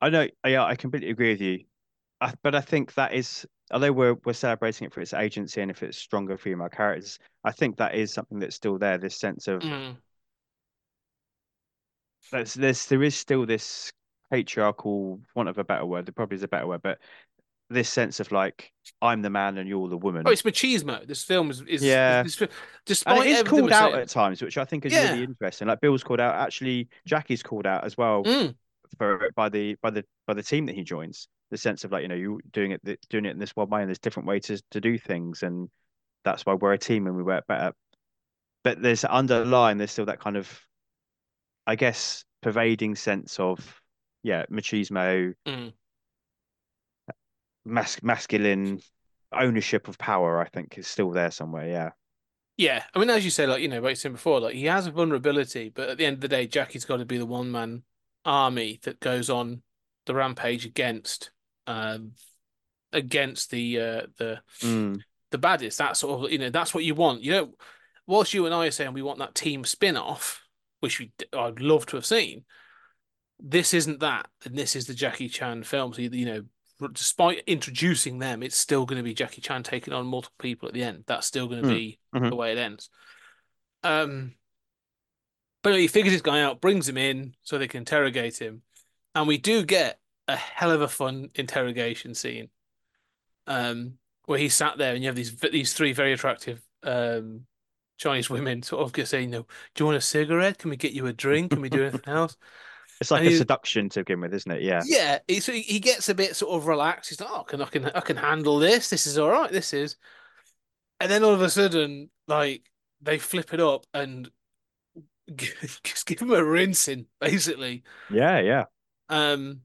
I know, yeah, I completely agree with you. I, but I think that is, although we're we're celebrating it for its agency and if it's stronger female characters, I think that is something that's still there. This sense of Mm. there's there's there is still this patriarchal, want of a better word, there probably is a better word, but this sense of like I'm the man and you're the woman. Oh, it's machismo. This film is, is Yeah. This, And despite it is called out saying- at times, which I think is Yeah. really interesting. Like Bill's called out, actually Jackie's called out as well Mm. For by the by the by the team that he joins. The sense of like you know you doing it doing it in this one way and there's different ways to to do things and that's why we're a team and we work better. But there's underlying there's still that kind of I guess pervading sense of yeah machismo, Mm. mas- masculine ownership of power. I think is still there somewhere. Yeah. Yeah, I mean, as you say, like you know, like you said before, like he has a vulnerability, but at the end of the day, Jackie's got to be the one man army that goes on the rampage against, um, against the uh the Mm. the baddest. That sort of you know, that's what you want. You know, whilst you and I are saying we want that team spin off, which we I'd love to have seen. This isn't that, and this is the Jackie Chan film. So you, you know, despite introducing them, it's still going to be Jackie Chan taking on multiple people at the end. That's still going to Mm. be Mhm. the way it ends. Um, but anyway, he figures this guy out, brings him in so they can interrogate him, and we do get a hell of a fun interrogation scene. Um, where he sat there and you have these these three very attractive um Chinese women sort of just saying, "No, do you want a cigarette? Can we get you a drink? Can we do anything else?" It's like And a he- seduction to begin with, isn't it? Yeah. Yeah, he, so he- he gets a bit sort of relaxed. He's like, "Oh, I can I can I can handle this. This is all right. This is," and then all of a sudden, like they flip it up and just give him a rinsing, basically. Yeah, yeah. Um,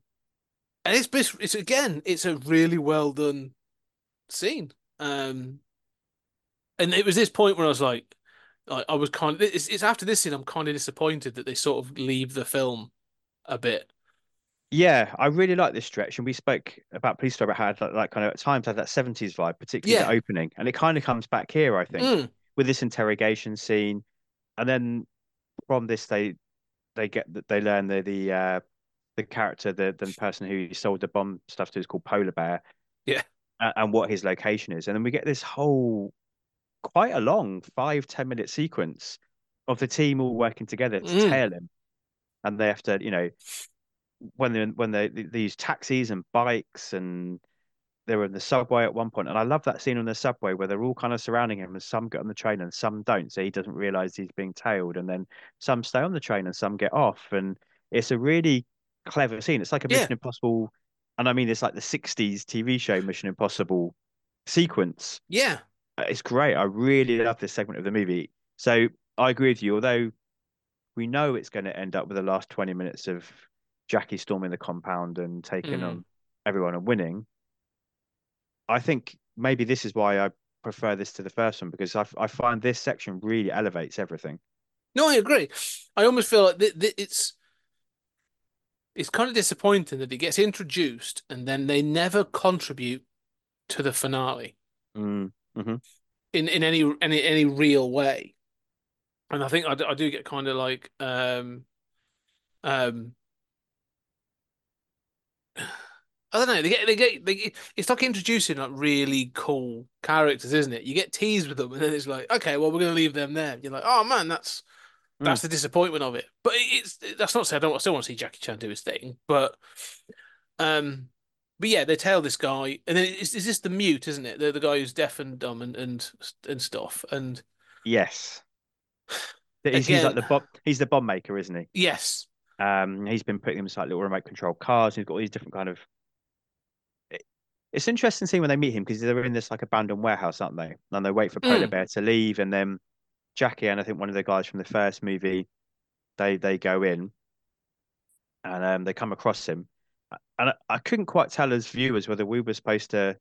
and it's it's again, it's a really well done scene. Um, and it was this point where I was like, I, I was kind of it's, it's after this scene I'm kind of disappointed that they sort of leave the film a bit. Yeah, I really like this stretch, and we spoke about Police Story about how like, like kind of at times had that seventies vibe, particularly the opening, and it kind of comes back here, I think, Mm, with this interrogation scene, and then from this they they get that they learn the the uh the character the the person who sold the bomb stuff to is called Polar Bear, Yeah. and, and what his location is, and then we get this whole quite a long five ten minute sequence of the team all working together to Mm. tail him, and they have to you know when they when they they use taxis and bikes and they were in the subway at one point and I love that scene on the subway where they're all kind of surrounding him and some get on the train and some don't so he doesn't realize he's being tailed and then some stay on the train and some get off and it's a really clever scene it's like a Yeah. Mission Impossible and I mean it's like the 60s TV show Mission Impossible sequence yeah, Uh, it's great I really love this segment of the movie so I agree with you although we know it's going to end up with the last 20 minutes of Jackie storming the compound and taking Mm. on everyone and winning. I think maybe this is why I prefer this to the first one because I, I find this section really elevates everything. no, I agree. I almost feel like th th it's it's kind of disappointing that it gets introduced and then they never contribute to the finale. Mm, mhm. in in any any any real way. And I think I do, I do get kind of like um um I don't know. They get they get they get, it's like introducing like really cool characters, isn't it? You get teased with them, and then it's like, okay, well, we're gonna leave them there. You're like, oh man, that's that's the disappointment of it. But it's that's not to say I don't I still want to see Jackie Chan do his thing, but um, but yeah, they tell this guy, and then it's, it's just the mute, isn't it? The the guy who's deaf and dumb and and and stuff, and Yes. He's, he's like the bomb. He's the bomb maker, isn't he? yes, Um, he's been putting them in like little remote control cars. He's got all these different kind of. It- It's interesting seeing when they meet him because they're in this like abandoned warehouse, aren't they? And they wait for Polar Mm. Bear to leave, and then Jackie and I think one of the guys from the first movie, they they go in, and um, they come across him, and I, I couldn't quite tell as viewers whether we were supposed to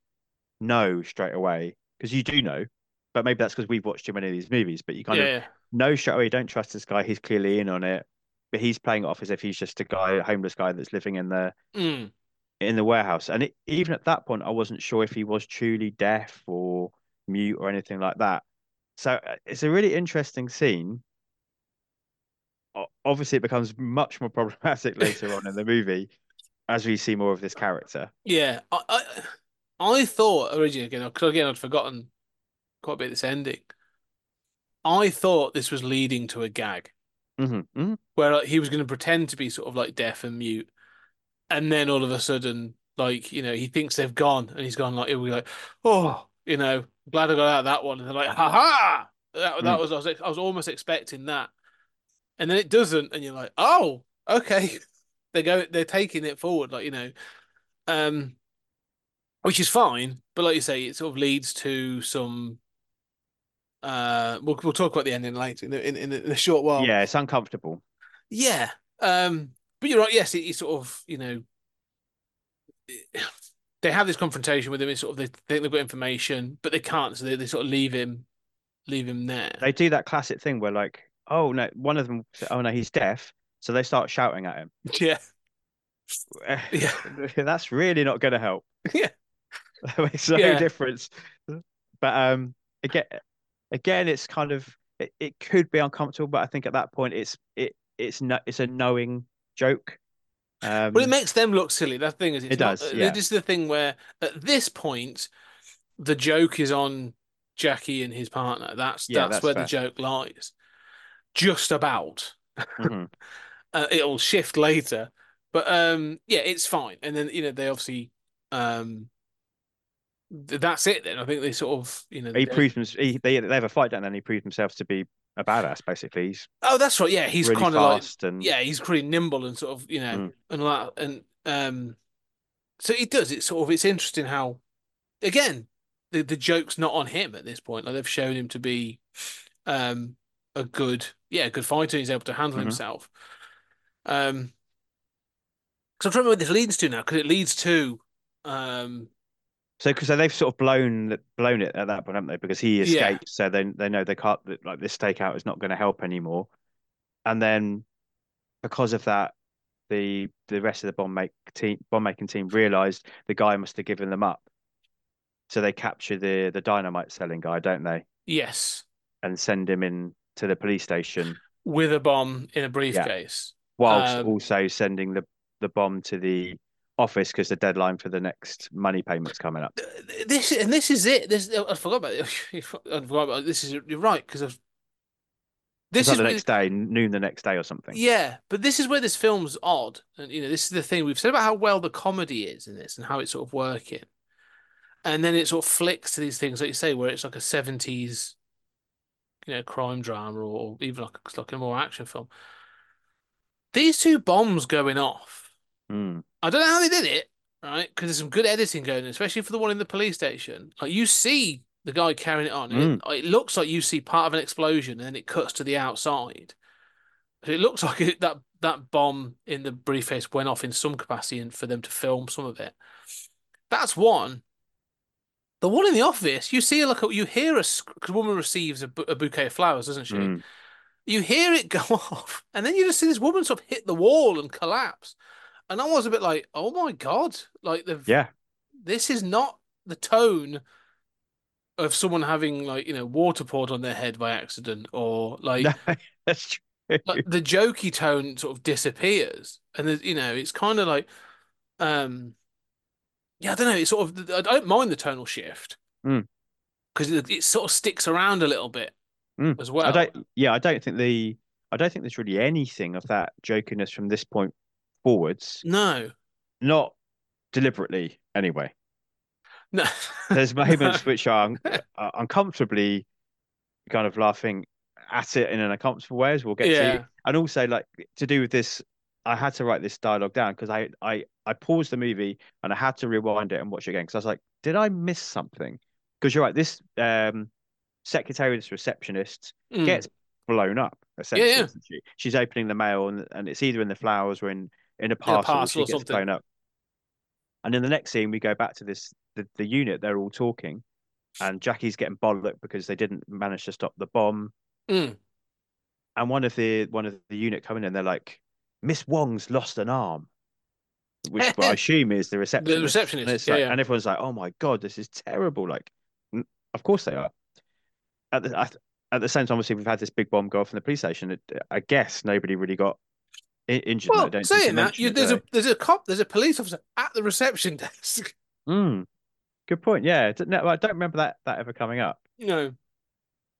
know straight away because you do know, but maybe that's because we've watched too many of these movies. But you kind yeah, of yeah. no straight away. Don't trust this guy. He's clearly in on it, but he's playing it off as if he's just a guy, a homeless guy that's living in the Mm. In the warehouse. And it, even at that point, I wasn't sure if he was truly deaf or mute or anything like that. So uh, it's a really interesting scene. Obviously, it becomes much more problematic later on in the movie as we see more of this character. Yeah, I, I, I thought originally again because again I'd forgotten quite a bit of this ending. I thought this was leading to a gag hmm hmm where like, he was going to pretend to be sort of like deaf and mute, and then all of a sudden, like you know, he thinks they've gone, and he's gone like he'll be like, oh, you know, glad I got out of that one, and they're like, ha ha. That that Mm. was I was I was almost expecting that, and then it doesn't, and you're like, oh, okay. They go, they're taking it forward, like you know, um, which is fine. But like you say, it sort of leads to some. Uh, we'll we'll talk about the ending later in in, in, in a short while. Yeah, it's uncomfortable. Yeah. Um, but you're right. Yes, it, it sort of, you know, they have this confrontation with him. It's sort of they think they've got information, but they can't, so they, they sort of leave him, leave him there. They do that classic thing where like, oh no, one of them, oh no, he's deaf, so they start shouting at him. Yeah. Yeah. That's really not going to help. Yeah. That makes no Yeah. difference. But um, again, again, it's kind of it, it could be uncomfortable, but I think at that point it's it it's no, it's a knowing joke. Um, But it makes them look silly. That thing is, it's It does, uh, yeah. This is the thing where at this point, the joke is on Jackie and his partner. That's Yeah, that's, that's where fair. the joke lies. Just about. mhm. uh, it'll shift later. But um, yeah, it's fine. And then you know they obviously um, that's it. Then I think they sort of you know he they- proves they they have a fight, and he proves himself to be a badass. Basically, he's Oh, that's right. Yeah, he's really kind of like and yeah, he's pretty nimble and sort of you know Mm. and that. And um, so it does. It's sort of it's interesting how again the the joke's not on him at this point. Like they've shown him to be um a good yeah a good fighter. He's able to handle Mhm. himself. Um, because I'm trying to remember what this leads to now. Because it leads to um So, because they've sort of blown blown it at that point, haven't they? Because he Yeah. escapes, so they they know they can't like this stakeout is not going to help anymore. And then because of that, the the rest of the bomb make team bomb making team realized the guy must have given them up. So they capture the the dynamite selling guy, don't they? yes And send him in to the police station, with a bomb in a briefcase. whilst Um, also sending the the bomb to the office because the deadline for the next money payment's coming up. This and this is it. This I forgot about it. I forgot about it. this. Is you're right because of This is the next day, noon the next day or something. Yeah, but this is where this film's odd. And you know, this is the thing we've said about how well the comedy is in this and how it's sort of working. And then it sort of flicks to these things, like you say, where it's like a 70s, you know, crime drama or even like, like a more action film. These two bombs going off. Mm. I don't know how they did it, right? Because there's some good editing going, on, especially for the one in the police station. Like you see the guy carrying it on. and It, it looks like you see part of an explosion, and then it cuts to the outside. So it looks like it, that that bomb in the briefcase went off in some capacity, and for them to film some of it. That's one. The one in the office, you see like you hear a because woman receives a, bu- a bouquet of flowers, doesn't she? Mm. You hear it go off, and then you just see this woman sort of hit the wall and collapse. And I was a bit like, "Oh my god!" Like the Yeah. this is not the tone of someone having like you know water poured on their head by accident, or like that's true. like the jokey tone sort of disappears, and there's, you know it's kind of like, um, yeah, I don't know. It's sort of I don't mind the tonal shift Mm. because it, it sort of sticks around a little bit Mm. as well. I don't. Yeah, I don't think the. I don't think there's really anything of that jokiness from this point forwards. No, Not deliberately, anyway. no. There's moments which are are uncomfortably kind of laughing at it in an uncomfortable way, as we'll get Yeah. to. And also, like to do with this, I had to write this dialogue down because I I I paused the movie and I had to rewind it and watch it again because I was like, did I miss something? Because you're right, this um secretary, this receptionist Mm. gets blown up essentially. yeah. isn't she? She's opening the mail and, and it's either in the flowers or in in a parcel. parcel or something. blown up. And in the next scene, we go back to this the, the unit. They're all talking, and Jackie's getting bollocked because they didn't manage to stop the bomb. Mm. And one of the one of the unit coming in, they're like, "Miss Wong's lost an arm," which I assume is the receptionist. The receptionist, And, yeah, like, yeah. and everyone's like, "Oh my god, this is terrible!" Like, of course they are. At the at, the same time, obviously, we've had this big bomb go off in the police station. It, I guess nobody really got injured. Well, don't seem saying that, you, there's a there's a cop, there's a police officer at the reception desk. Mm, good point. Yeah, no, I don't remember that that ever coming up. No,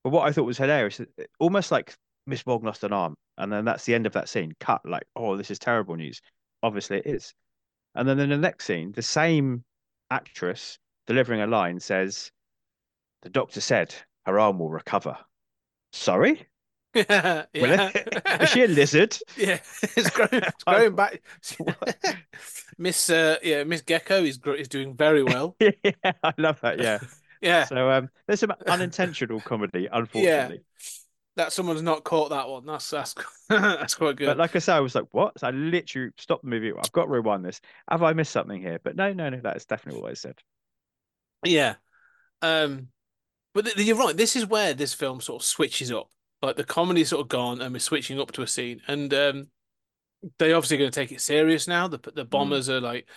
But what I thought was hilarious, almost like Miss Wong lost an arm, and then that's the end of that scene. Cut, like, oh, this is terrible news. Obviously, it is. And then in the next scene, the same actress delivering a line says, "The doctor said her arm will recover." Sorry, yeah, Will it? is she a lizard? yeah, it's growing, it's growing back. Miss, uh, yeah, Miss Gecko is is doing very well. yeah, I love that. Yeah. Yeah, So um, there's some unintentional comedy, unfortunately. Yeah. that someone's not caught that one. That's that's that's quite good. But like I said, I was like, "What?" So I literally stopped the movie. I've got to rewind this. Have I missed something here? But no, no, no. That is definitely what I said. Yeah. Um, but th- you're right. This is where this film sort of switches up. Like the comedy's sort of gone, and we're switching up to a scene. And um, they obviously going to take it serious now. The the bombers are like,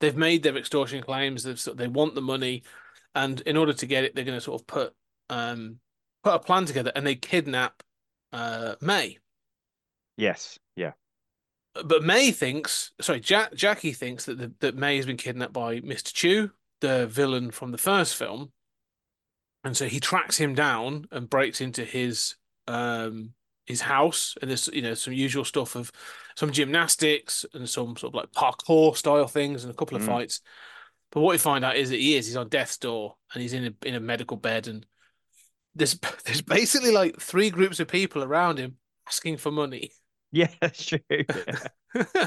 they've made their extortion claims. They've they want the money, and in order to get it, they're going to sort of put um put a plan together, and they kidnap uh May. Yes. Yeah. But May thinks, sorry, Jack Jackie thinks that the, that May has been kidnapped by Mr. Chu, the villain from the first film, and so he tracks him down and breaks into his um his house, and there's you know some usual stuff of some gymnastics and some sort of like parkour style things and a couple of Mm. fights. But what we find out is that he is he's on death's door and he's in a in a medical bed and there's there's basically like three groups of people around him asking for money. Yeah, that's true. Yeah.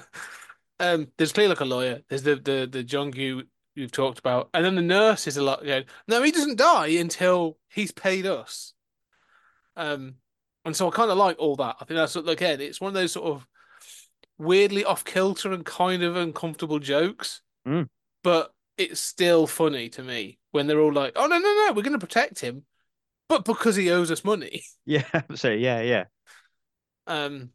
um, there's clearly like a lawyer. There's the the the Junggu you've talked about, and then the nurse is a lot going. No, he doesn't die until he's paid us. Um, and so I kind of like all that. I think that's what again. It's one of those sort of weirdly off kilter and kind of uncomfortable jokes, Mm. but it's still funny to me when they're all like, "Oh no, no, no, we're going to protect him," but because he owes us money. yeah. So yeah, yeah. Um,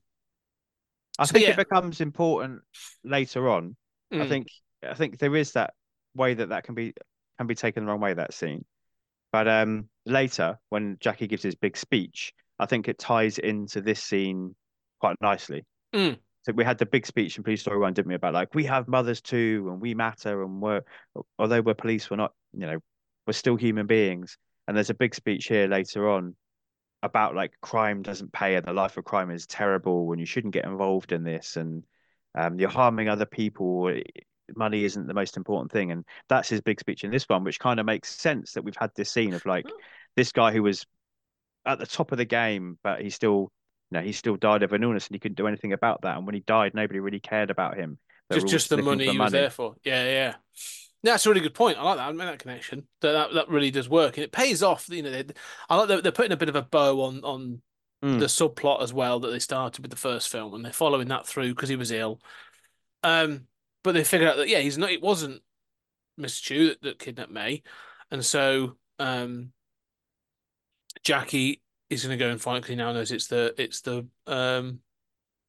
I So, think yeah. it becomes important later on. I mm, think I think there is that way that that can be can be taken the wrong way that scene. But um later when Jackie gives his big speech, I think it ties into this scene quite nicely. Mm. So we had the big speech in Police Story One, didn't we? About like we have mothers too, and we matter, and we're although we're police, we're not, you know, we're still human beings. And there's a big speech here later on about like crime doesn't pay and the life of crime is terrible and you shouldn't get involved in this and um, you're harming other people. Money isn't the most important thing. And that's his big speech in this one, which kind of makes sense that we've had this scene of like this guy who was at the top of the game, but he still, you know, he still died of an illness and he couldn't do anything about that. And when he died, nobody really cared about him. They just just the money he was there for. Yeah, yeah. That's a really good point. I like that. I made that connection. That that, that really does work, and it pays off. You know, they, I like that they're putting a bit of a bow on on Mm. the subplot as well that they started with the first film, and they're following that through because he was ill. Um, but they figured out that yeah, he's not. It wasn't Mr. Chu that, that kidnapped May, and so um, Jackie is going to go and find because he now knows it's the it's the um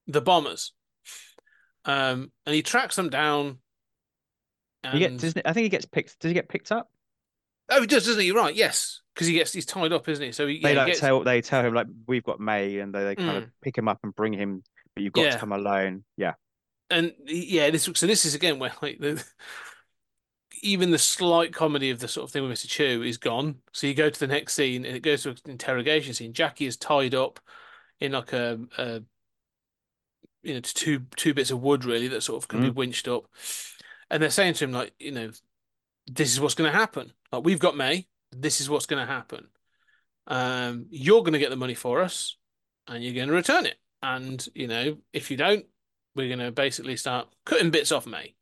the bombers. Um, and he tracks them down. And doesn't, I think he gets picked. Does he get picked up? Oh, he does, doesn't he? You're right. Yes, because he gets he's tied up, isn't he? So he, yeah, They he like gets- tell they tell him like we've got May, and they, they kind of pick him up and bring him, but you've got Yeah. to come alone. Yeah, and yeah, this so this is again where like the even the slight comedy of the sort of thing with Mr. Chu is gone. So you go to the next scene and it goes to an interrogation scene. Jackie is tied up in like a, a you know two two bits of wood really that sort of can be winched up, and they're saying to him like you know this is what's going to happen. Like we've got May. This is what's going to happen. Um, you're going to get the money for us, and you're going to return it. And you know if you don't, we're going to basically start cutting bits off May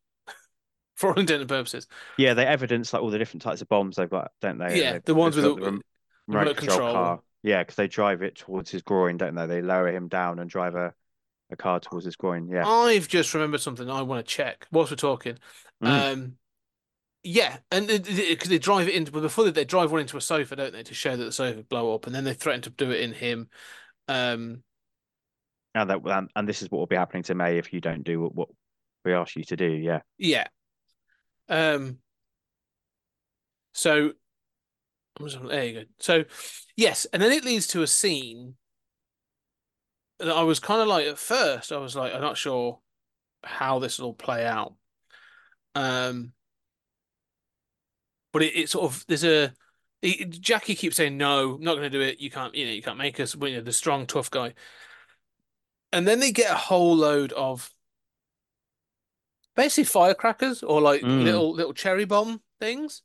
for all intents and purposes. yeah. They evidence like all the different types of bombs they've got, don't they? Yeah, They- the ones with the- rem- remote control. car. Yeah, because they drive it towards his groin, don't they? They lower him down and drive a, a car towards his groin. Yeah. I've just remembered something I want to check whilst we're talking. Mm. Um, yeah, and because they drive it into, but before they drive one into a sofa, don't they, to show that the sofa blow up, and then they threaten to do it in him. Um, And that and, and this is what will be happening to May if you don't do what, what we ask you to do. Yeah. yeah. Um. So, there you go. So, yes, and then it leads to a scene that I was kind of like at first, I was like, I'm not sure how this will play out. Um, but it, it sort of there's a he- Jackie keeps saying no, I'm not going to do it. You can't, you know, you can't make us. You know, the strong, tough guy. And then they get a whole load of basically firecrackers or like Mm. little little cherry bomb things.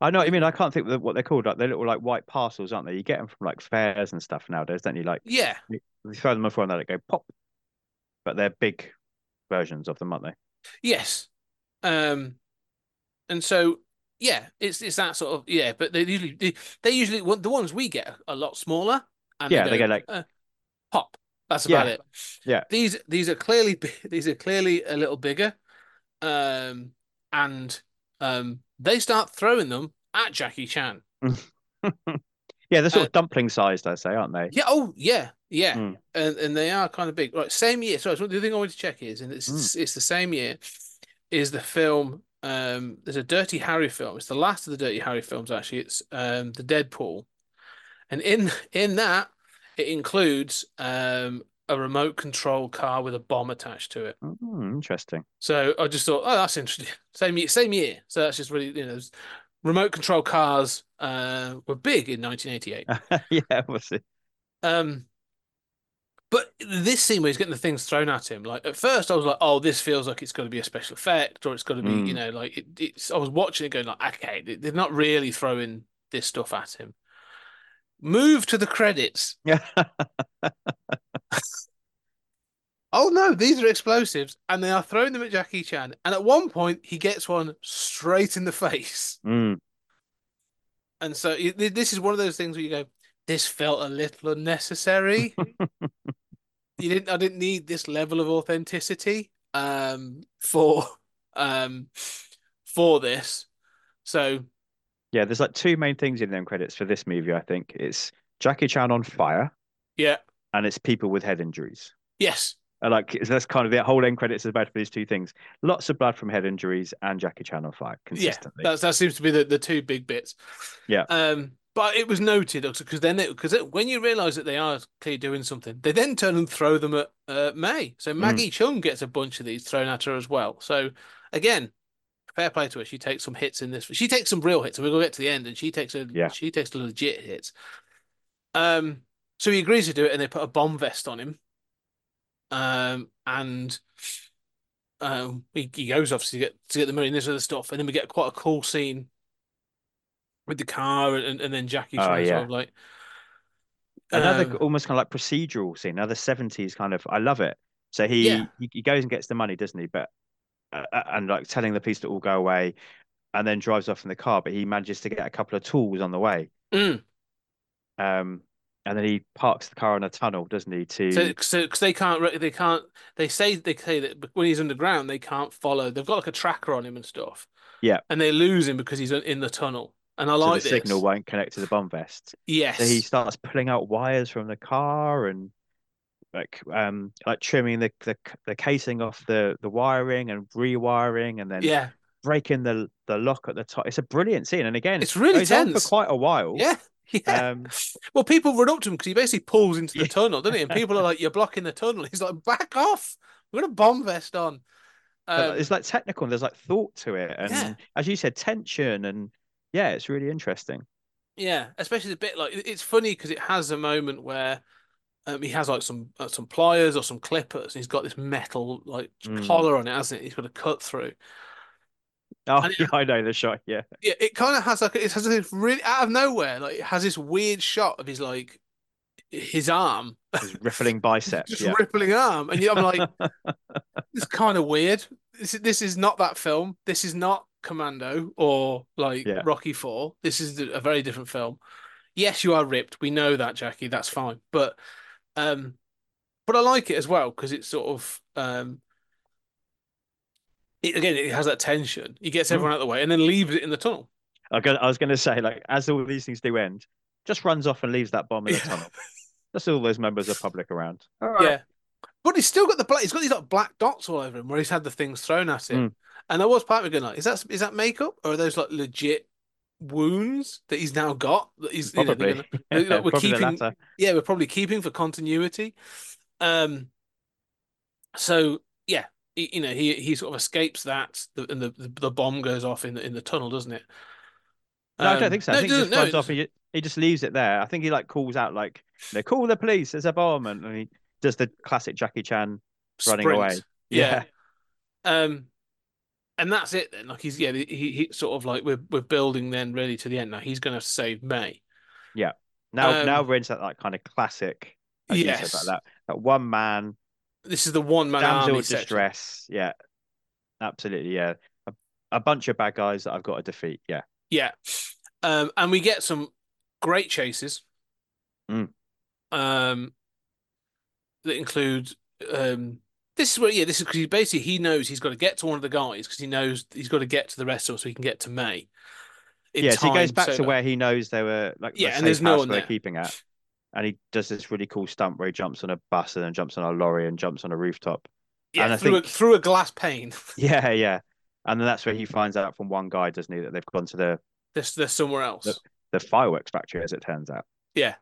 I know what you mean. I can't think of what they're called. Like they're little like white parcels, aren't they? You get them from like fairs and stuff nowadays, don't you? Like Yeah, you throw them off and they go pop. But they're big versions of them, aren't they? yes. Um, and so yeah, it's it's that sort of yeah. But they usually they, they usually the ones we get are a lot smaller. And Yeah, they go, go like- uh, pop. That's about Yeah. it. Yeah. These these are clearly these are clearly a little bigger, um, and um, they start throwing them at Jackie Chan. Yeah, they're sort Uh, of dumpling sized, I say, aren't they? Yeah. Oh, yeah, yeah, Mm. and and they are kind of big. Right. Same year. So the thing I wanted to check is, and it's Mm. it's the same year, is the film. Um, there's a Dirty Harry film. It's the last of the Dirty Harry films. Actually, it's um the Dead Pool, and in in that it includes um a remote control car with a bomb attached to it. Mm, interesting. So I just thought, oh, that's interesting. Same year, same year. So that's just really, you know, remote control cars uh were big in 1988. yeah, we'll see. Um, but this scene where he's getting the things thrown at him, like at first I was like, oh, this feels like it's going to be a special effect or it's going to be, you Mm. know, like it, it's. I was watching it going like, okay, they- they're not really throwing this stuff at him. Move to the credits. Oh no, these are explosives, and they are throwing them at Jackie Chan. And at one point, he gets one straight in the face. Mm. And so this is one of those things where you go, this felt a little unnecessary. you didn't I didn't need this level of authenticity um for um for this. So Yeah, there's like two main things in them credits for this movie, I think. It's Jackie Chan on fire yeah. And it's people with head injuries. Yes. And like that's kind of the whole end credits is about for these two things. Lots of blood from head injuries and Jackie Chan on fire consistently. Yeah. That's that seems to be the, the two big bits. Yeah. Um but it was noted because then because when you realize that they are clearly doing something, they then turn and throw them at uh, May. So Mm. Maggie Cheung gets a bunch of these thrown at her as well. So again, fair play to her. She takes some hits in this. She takes some real hits, and we're gonna get to the end, and she takes a Yeah. she takes a legit hits. Um, so he agrees to do it, and they put a bomb vest on him. Um, and um, he, he goes obviously to get to get the money and this other stuff, and then we get quite a cool scene with the car, and, and then Jackie Oh, yeah. sort of like Another um, almost kind of like procedural scene, another 70s kind of I love it. So he Yeah. he, he goes and gets the money, doesn't he? But uh, uh, and like telling the police to all go away and then drives off in the car, but he manages to get a couple of tools on the way. Mm. Um and then he parks the car in a tunnel, doesn't he? To So, so because they can't, they can't. They say they say that when he's underground, they can't follow. They've got like a tracker on him and stuff. Yeah. and they lose him because he's in the tunnel. And I so like the this. signal won't connect to the bomb vest. Yes, So he starts pulling out wires from the car and like um like trimming the the, the casing off the the wiring and rewiring and then yeah, breaking the the lock at the top. It's a brilliant scene, and again, It's really on for quite a while. Yeah, yeah. Um, well, people run up to him because he basically pulls into the Yeah. tunnel, doesn't he? And people are like, "You're blocking the tunnel." He's like, "Back off! We've got a bomb vest on." Um, it's like technical and there's like thought to it and Yeah. as you said tension and yeah it's really interesting Yeah, especially the bit like it's funny because it has a moment where um, he has like some uh, some pliers or some clippers. And he's got this metal like Mm. collar on it, hasn't it? He's got to cut through. oh it- yeah i know the shot yeah Yeah, it kind of has like it has this really out of nowhere like it has this weird shot of his like his arm, his rippling biceps just yeah rippling arm, and I'm like, it's kind of weird. This is, this is not that film. This is not Commando or like Yeah. Rocky Four. This is a very different film. Yes, you are ripped. We know that, Jackie. That's fine. But um, but I like it as well because it's sort of um, it, again, it has that tension. He gets Mm. everyone out of the way and then leaves it in the tunnel. I I was going to say like as all these things do end just runs off and leaves that bomb in the Yeah. tunnel that's all those members of public around all right Yeah. But he's still got the black. He's got these like black dots all over him where he's had the things thrown at Hmm. him. And I was part of me going like, is that is that makeup or are those like legit wounds that he's now got? That he's you know, probably gonna- like, we're probably keeping- latter. yeah, we're probably keeping for continuity. Um. So yeah, he, you know, he he sort of escapes that, and the the bomb goes off in the in the tunnel, doesn't it? no i Um, don't think so i no, think it just no, off he, he just leaves it there i think he like calls out like they call the police there's a bomb and, he does the classic jackie chan running sprint. away. Yeah. Um, and that's it then. Like he's yeah, he, he sort of like we're we're building then really to the end now. He's going to save May. Yeah now, Um, now we're into that like kind of classic, as Yes. like that that one man This is the one man damsel army in section. distress. Yeah, absolutely. Yeah, a, a bunch of bad guys that I've got to defeat. Yeah, Yeah. Um, and we get some great chases. Mm. Um, that include um. This is where yeah, this is because he basically he knows he's got to get to one of the guys because he knows he's got to get to the rest of them so he can get to May. yeah. So he goes back so to where he knows they were like the Yeah, and safe there's no one they're there. keeping at, and he does this really cool stunt where he jumps on a bus and then jumps on a lorry and jumps on a rooftop. yeah and I through a, through a glass pane. Yeah, yeah. And then that's where he finds out from one guy, doesn't he, that they've gone to the there's somewhere else. Look. the fireworks factory, as it turns out. Yeah.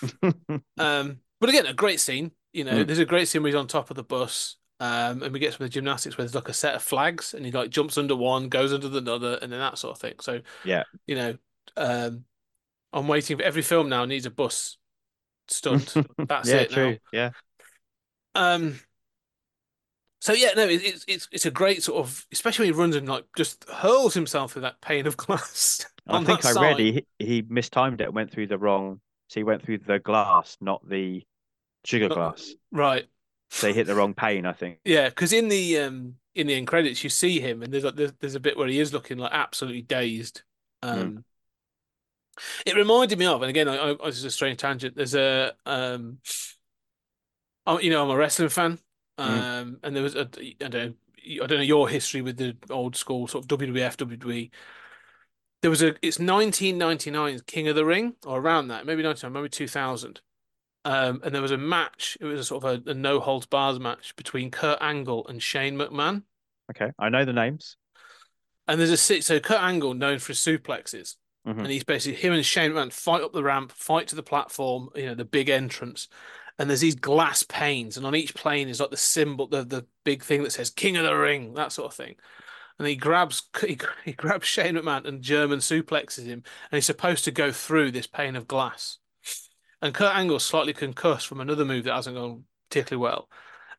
Um, but again, a great scene. You know, Mm. there's a great scene where he's on top of the bus. Um, and we get some of the gymnastics where there's like a set of flags and he like jumps under one, goes under the other, and then that sort of thing. So Yeah. you know, um, I'm waiting for every film now needs a bus stunt. That's yeah, it true. now. Yeah. Um, so yeah, no, it, it's it's it's a great sort of, especially when he runs and like just hurls himself through that pane of glass. I think I read he he mistimed it and went through the wrong. So he went through the glass, not the sugar Uh, glass. Right. So he hit the wrong pane, I think. Yeah, because in the um in the end credits you see him and there's like there's, there's a bit where he is looking like absolutely dazed. Um it reminded me of, and again, I, I, this is a strange tangent. There's a um oh, you know, I'm a wrestling fan. Um and there was a I don't know I don't know your history with the old school sort of WWF, WWE. There was a it's 1999 King of the Ring or around that, maybe 99, maybe 2000. Um, and there was a match. It was a sort of a, a no holds bars match between Kurt Angle and Shane McMahon. Okay, I know the names. And there's a so Kurt Angle known for his suplexes, Mhm. and he's basically him and Shane McMahon fight up the ramp, fight to the platform, you know, the big entrance. And there's these glass panes, and on each plane is like the symbol, the the big thing that says King of the Ring, that sort of thing. And he grabs he, he grabs Shane McMahon and German suplexes him, and he's supposed to go through this pane of glass. And Kurt Angle's slightly concussed from another move that hasn't gone particularly well.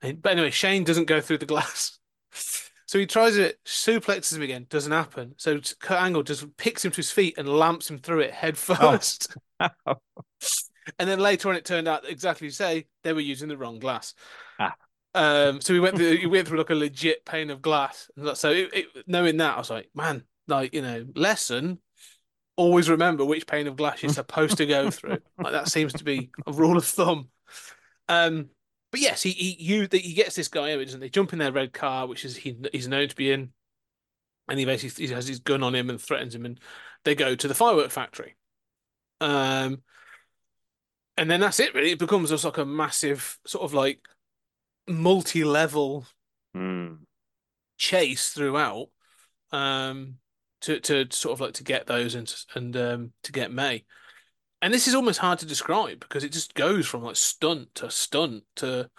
And, but anyway, Shane doesn't go through the glass. So he tries it, suplexes him again, doesn't happen. So Kurt Angle just picks him to his feet and lamps him through it head first. And then later on, it turned out exactly you say they were using the wrong glass. Ah. Um, so we went through, we went through like a legit pane of glass. So it, it, knowing that, I was like, man, like you know, lesson. Always remember which pane of glass you're supposed to go through. Like that seems to be a rule of thumb. Um, but yes, he he you he gets this guy over, doesn't? They jump in their red car, which is he he's known to be in, and he basically he has his gun on him and threatens him, and they go to the firework factory. Um, and then that's it. Really, it becomes just like a massive sort of like multi-level Hmm. chase throughout. um, to to sort of like to get those and and um, to get May. And this is almost hard to describe because it just goes from like stunt to stunt to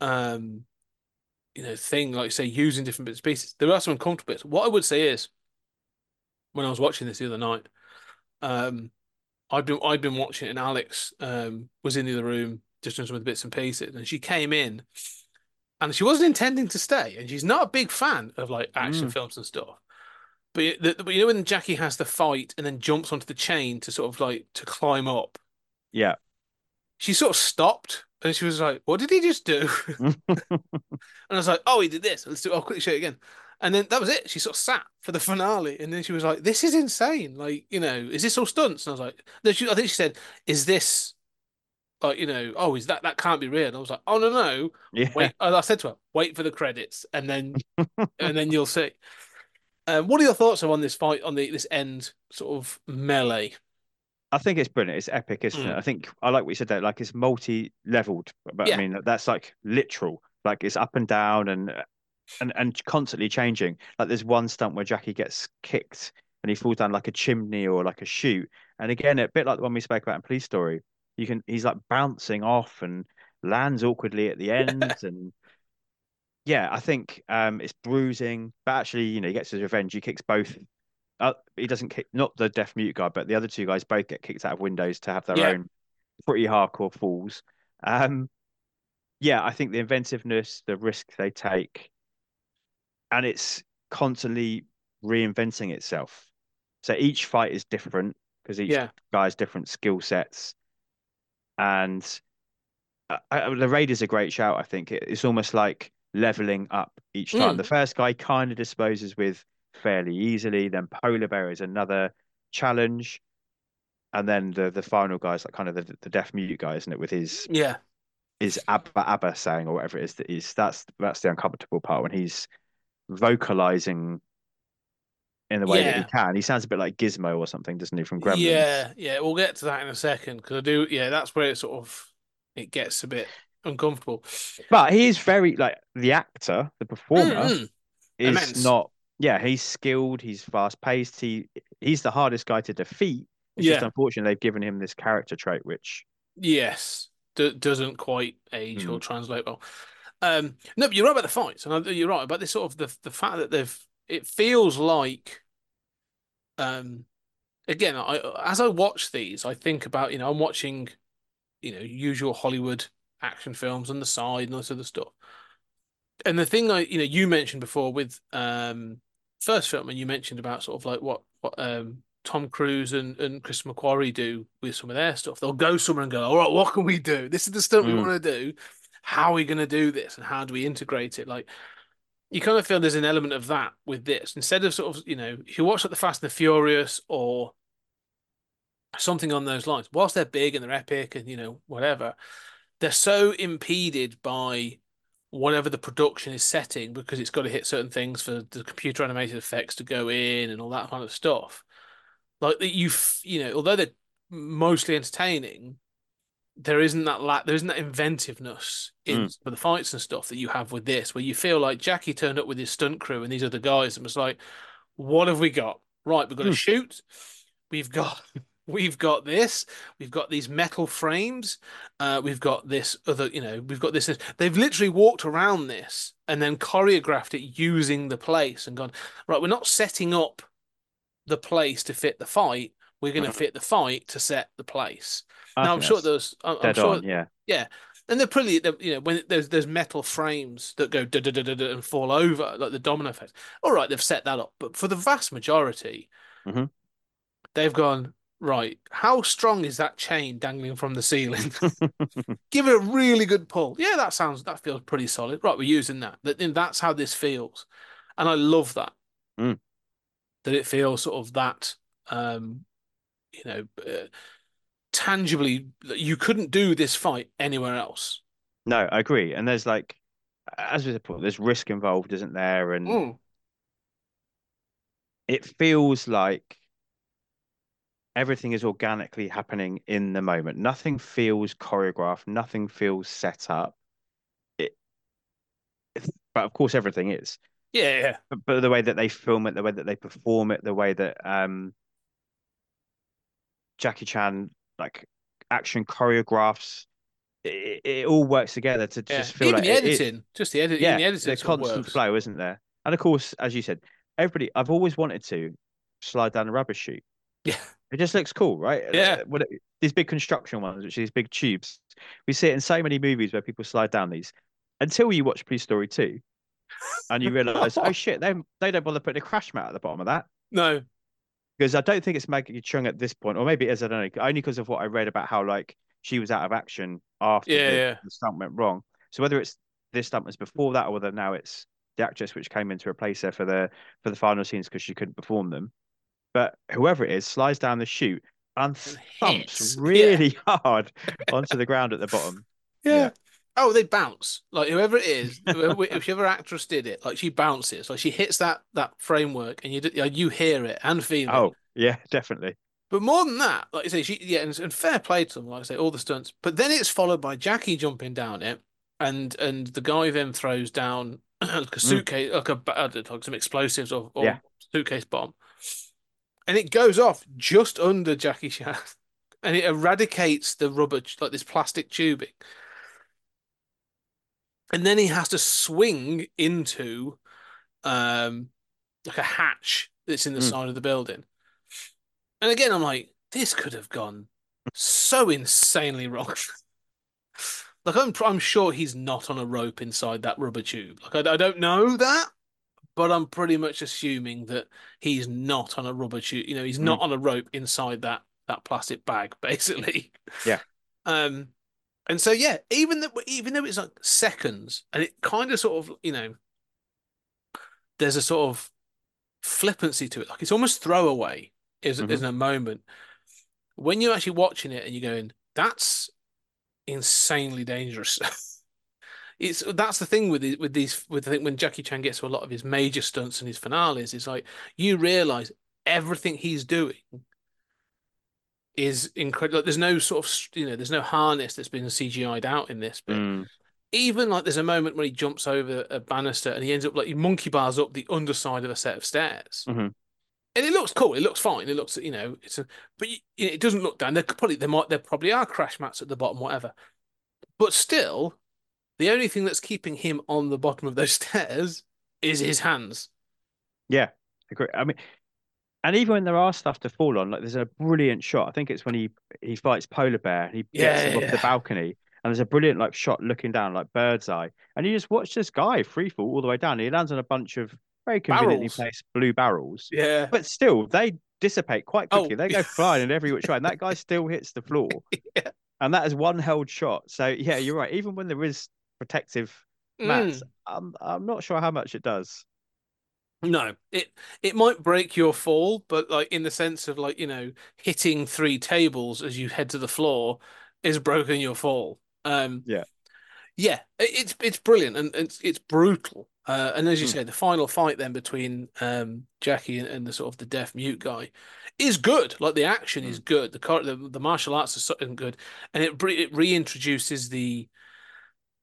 um you know thing like say using different bits and pieces. There are some uncomfortable bits. What I would say is when I was watching this the other night, um I'd been I'd been watching it and Alex um was in the other room just doing some of the bits and pieces and she came in and she wasn't intending to stay and she's not a big fan of like action Mm. films and stuff. But, the, but you know when Jackie has the fight and then jumps onto the chain to sort of like to climb up, Yeah. she sort of stopped and she was like, "What did he just do?" and I was like, "Oh, he did this. Let's do. It. I'll quickly show it again." And then that was it. She sort of sat for the finale, and then she was like, "This is insane. Like, you know, is this all stunts?" And I was like, no, she, "I think she said, is this like, you know, oh, is that that can't be real?" And I was like, "Oh no, no, Yeah. wait." And I said to her, "Wait for the credits, and then and then you'll see." Um, what are your thoughts on this fight on the this end sort of melee? I think it's brilliant. It's epic, isn't it? Mm. I think I like what you said there. Like it's multi-leveled, but Yeah. I mean that's like literal. Like it's up and down and and and constantly changing. Like there's one stunt where Jackie gets kicked and he falls down like a chimney or like a chute. And again, a bit like the one we spoke about in Police Story, you can he's like bouncing off and lands awkwardly at the end and yeah, I think um it's bruising, but actually, you know, he gets his revenge. He kicks both. Uh, he doesn't kick not the deaf mute guy, but the other two guys both get kicked out of windows to have their Yeah. own pretty hardcore falls. Um, yeah, I think the inventiveness, the risk they take, and it's constantly reinventing itself. So each fight is different because each Yeah. guy has different skill sets, and I, I, the raid is a great shout. I think it, it's almost like leveling up each time. Mm. The first guy kind of disposes with fairly easily. Then polar bear is another challenge, and then the the final guy is like kind of the the deaf mute guy, isn't it? With his Yeah, his abba abba saying or whatever it is that is that's that's the uncomfortable part when he's vocalizing in the way that he can. He sounds a bit like Gizmo or something, doesn't he, from Gremlins? yeah, yeah. We'll get to that in a second because I do. Yeah, that's where it sort of it gets a bit uncomfortable. But he is very like the actor, the performer Mm, mm. is immense. not. Yeah, he's skilled. He's fast paced. He he's the hardest guy to defeat. It's just unfortunate they've given him this character trait, which Yes, D doesn't quite age or Mm. translate well. Um, no, but you're right about the fights, and you're right about this sort of the the fact that they've. It feels like, um, again, I as I watch these, I think about you know I'm watching, you know, usual Hollywood action films on the side and all this other stuff. And the thing I you know you mentioned before with um first film, and you mentioned about sort of like what what um Tom Cruise and, and Chris McQuarrie do with some of their stuff. They'll go somewhere and go, all right, what can we do? This is the stuff we Mm. want to do. How are we going to do this? And how do we integrate it? Like, you kind of feel there's an element of that with this. Instead of sort of, you know, if you watch like The Fast and the Furious or something on those lines, whilst they're big and they're epic and, you know, whatever, they're so impeded by whatever the production is setting because it's got to hit certain things for the computer animated effects to go in and all that kind of stuff. Like that you, you know, although they're mostly entertaining, there isn't that la there isn't that inventiveness in Mm. some the fights and stuff that you have with this, where you feel like Jackie turned up with his stunt crew and these other guys and was like, "What have we got? Right, we've got to Mm. shoot. We've got." We've got this. We've got these metal frames. Uh, we've got this other, you know, we've got this. They've literally walked around this and then choreographed it using the place and gone, right, we're not setting up the place to fit the fight. We're going to Mhm. fit the fight to set the place. I now, I'm sure there's, I'm, I'm sure, on. Yeah, and they're pretty, you know, when there's there's metal frames that go da da da da and fall over, like the domino effect. All right, they've set that up, but for the vast majority, Mhm. they've gone right. How strong is that chain dangling from the ceiling? Give it a really good pull. Yeah, that sounds that feels pretty solid. Right, we're using that. That that's how this feels, and I love that. Mm. That it feels sort of that, um, you know, uh, tangibly. You couldn't do this fight anywhere else. no, I agree. And there's like, as we said there's risk involved, isn't there? And Mm. it feels like everything is organically happening in the moment. Nothing feels choreographed, nothing feels set up. It, but of course, everything is. Yeah, yeah. but, but the way that they film it, the way that they perform it, the way that um Jackie Chan like action choreographs, it, it all works together to yeah. just feel Even like the it- it- editing, just the edit, yeah, the editing the constant works. flow, isn't there? And of course, as you said, everybody, I've always wanted to slide down a rubber chute. Yeah. It just looks cool, right? Yeah. Uh, What it- these big construction ones, which are these big tubes, we see it in so many movies where people slide down these. Until you watch Police Story 2 and you realize, oh shit, they they don't bother putting a crash mat at the bottom of that. No, Because I don't think it's Maggie Cheung at this point, or maybe it is, I don't know, only because of what I read about how like she was out of action after Yeah, the, yeah. the stunt went wrong. So whether it's this stunt was before that or whether now it's the actress which came in to replace her for the for the final scenes because she couldn't perform them. But whoever it is slides down the chute and And thumps hits. Yeah. really hard onto the ground at the bottom. Yeah. Yeah. Oh, they bounce. Like whoever it is, whoever- whichever actress did it, like she bounces, like she hits that that framework, and you d- you hear it and feel it. Oh, yeah, definitely. But more than that, like I say, she yeah, and, and fair play to them, like I say, all the stunts. But then it's followed by Jackie jumping down it, and and the guy then throws down like a mm. suitcase, like a like some explosives or, or Yeah. suitcase bomb, and it goes off just under Jackie Chan, and it eradicates the rubber like this plastic tubing, and then he has to swing into um like a hatch that's in the Mm. side of the building. And again, I'm like, this could have gone so insanely wrong. like I'm, I'm sure he's not on a rope inside that rubber tube. Like I, I don't know that, but I'm pretty much assuming that he's not on a rubber tube. You know, he's not on a rope inside that that plastic bag, basically. Yeah. Um, and so yeah, even that, even though it's like seconds, and it kind of sort of, you know, there's a sort of flippancy to it. Like it's almost throwaway is Mhm. is a moment when you're actually watching it and you're going, that's insanely dangerous. it's that's the thing with the, with these with I think when Jackie Chan gets to a lot of his major stunts and his finales, it's like you realize everything he's doing is incredible. There's no sort of you know, there's no harness that's been CGI'd out in this but Mm. even like there's a moment when he jumps over a banister and he ends up like he monkey bars up the underside of a set of stairs. Mhm. And it looks cool. It looks fine. It looks, you know, it's a, but you it doesn't look down. There probably there might there probably are crash mats at the bottom, whatever. But still, the only thing that's keeping him on the bottom of those stairs is his hands. Yeah, agree. I mean, and even when there are stuff to fall on, like there's a brilliant shot. I think it's when he he fights Polar Bear and he gets Yeah, him off the balcony, and there's a brilliant like shot looking down like bird's eye, and you just watch this guy free fall all the way down. He lands on a bunch of very conveniently Barrels. placed blue barrels, Yeah. but still they dissipate quite Oh. quickly. They go flying in every which way, and that guy still hits the floor. Yeah. And that is one held shot. So yeah, you're right. Even when there is protective mats, Mm. I'm I'm not sure how much it does. No, it it might break your fall, but like in the sense of like, you know, hitting three tables as you head to the floor is broken your fall. Um Yeah. Yeah, it- it's it's brilliant and it's it's brutal. Uh, and as you Hmm. say, the final fight then between um Jackie and, and the sort of the deaf mute guy is good. Like the action is good. The the, the martial arts are so good, and it it reintroduces the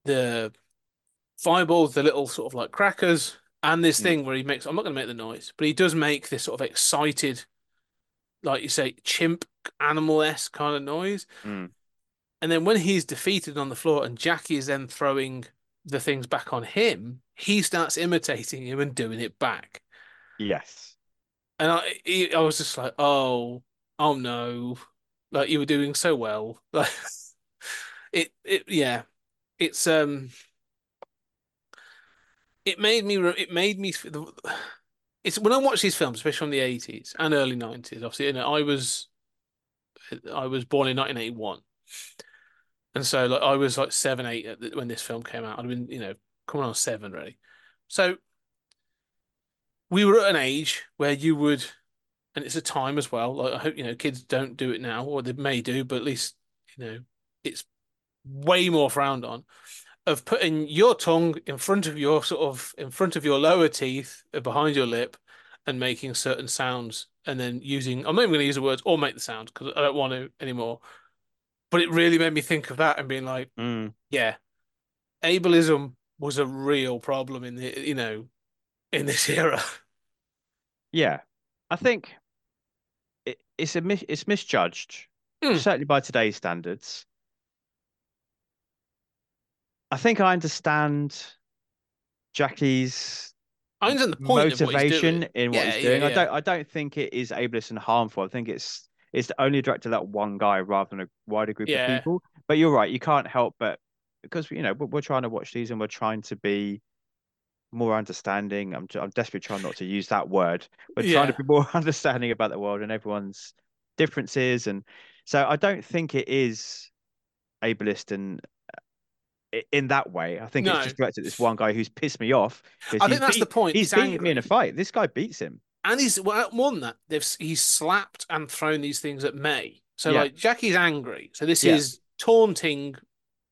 the fireballs, the little sort of like crackers, and this thing where he makes. I'm not going to make the noise, but he does make this sort of excited, like you say, chimp animal esque kind of noise. Mm. And then when he's defeated on the floor, and Jackie is then throwing the things back on him, he starts imitating him and doing it back. Yes. And I I was just like, oh, oh no, like you were doing so well. Like it, it, yeah, it's um, it made me, it made me. It's when I watch these films, especially from the eighties and early nineties. Obviously, you know, I was, I was born in nineteen eighty one, and so like I was like seven, eight when this film came out. I'd been, you know, coming on seven really. So we were at an age where you would, and it's a time as well. Like I hope you know kids don't do it now, or they may do, but at least you know it's way more frowned on. Of putting your tongue in front of your sort of in front of your lower teeth, uh, behind your lip, and making certain sounds, and then using. I'm not even going to use the words or make the sound because I don't want to anymore. But it really made me think of that and being like, Mm. yeah, ableism was a real problem in the you know in this era. Yeah, I think it, it's a mis- it's misjudged, Hmm. certainly by today's standards. I think I understand Jackie's I understand the point of what motivation in what Yeah, he's yeah, doing. I don't I don't think it is ableist and harmful. I think it's it's only directed at that one guy rather than a wider group Yeah. of people. But you're right, you can't help but because you know we're, we're trying to watch these and we're trying to be more understanding. I'm I'm desperately trying not to use that word. We're trying to be more understanding about the world and everyone's differences, and so I don't think it is ableist and in that way. I think No. it's just directed at this one guy who's pissed me off. I think that's the point. He's He's beaten me in a fight. This guy beats him. And he's well, more than that. They've he's slapped and thrown these things at May. So Yeah. like Jackie's angry. So this Yeah. is taunting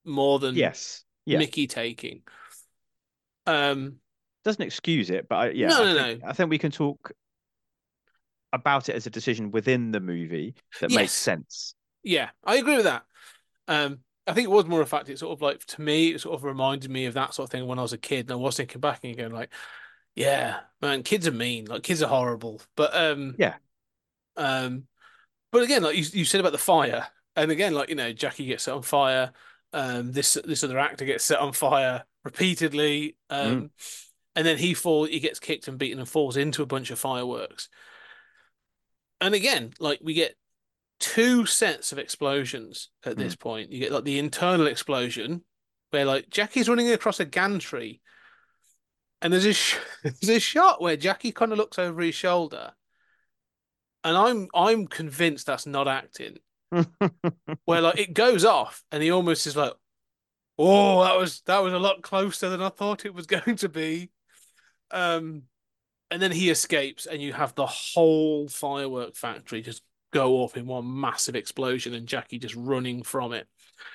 more than Yes. Mickey taking. Um. Doesn't excuse it, but I, yeah, No, I no, think, I think we can talk about it as a decision within the movie that makes sense. Yeah, I agree with that. Um, I think it was more a fact. It sort of like to me, it sort of reminded me of that sort of thing when I was a kid, and I was thinking back and going like, "Yeah, man, kids are mean. Like kids are horrible." But um, Yeah. um, but again, like you, you said about the fire, and again, like you know, Jackie gets set on fire. Um, this this other actor gets set on fire repeatedly. Um, and then he fall, he gets kicked and beaten and falls into a bunch of fireworks. And again, like we get two sets of explosions at this point. You get like the internal explosion where like Jackie's running across a gantry, and there's a sh- there's a shot where Jackie kind of looks over his shoulder, and I'm I'm convinced that's not acting. Where like it goes off, and he almost is like, "Oh, that was that was a lot closer than I thought it was going to be." Um, and then he escapes, and you have the whole firework factory just go off in one massive explosion, and Jackie just running from it.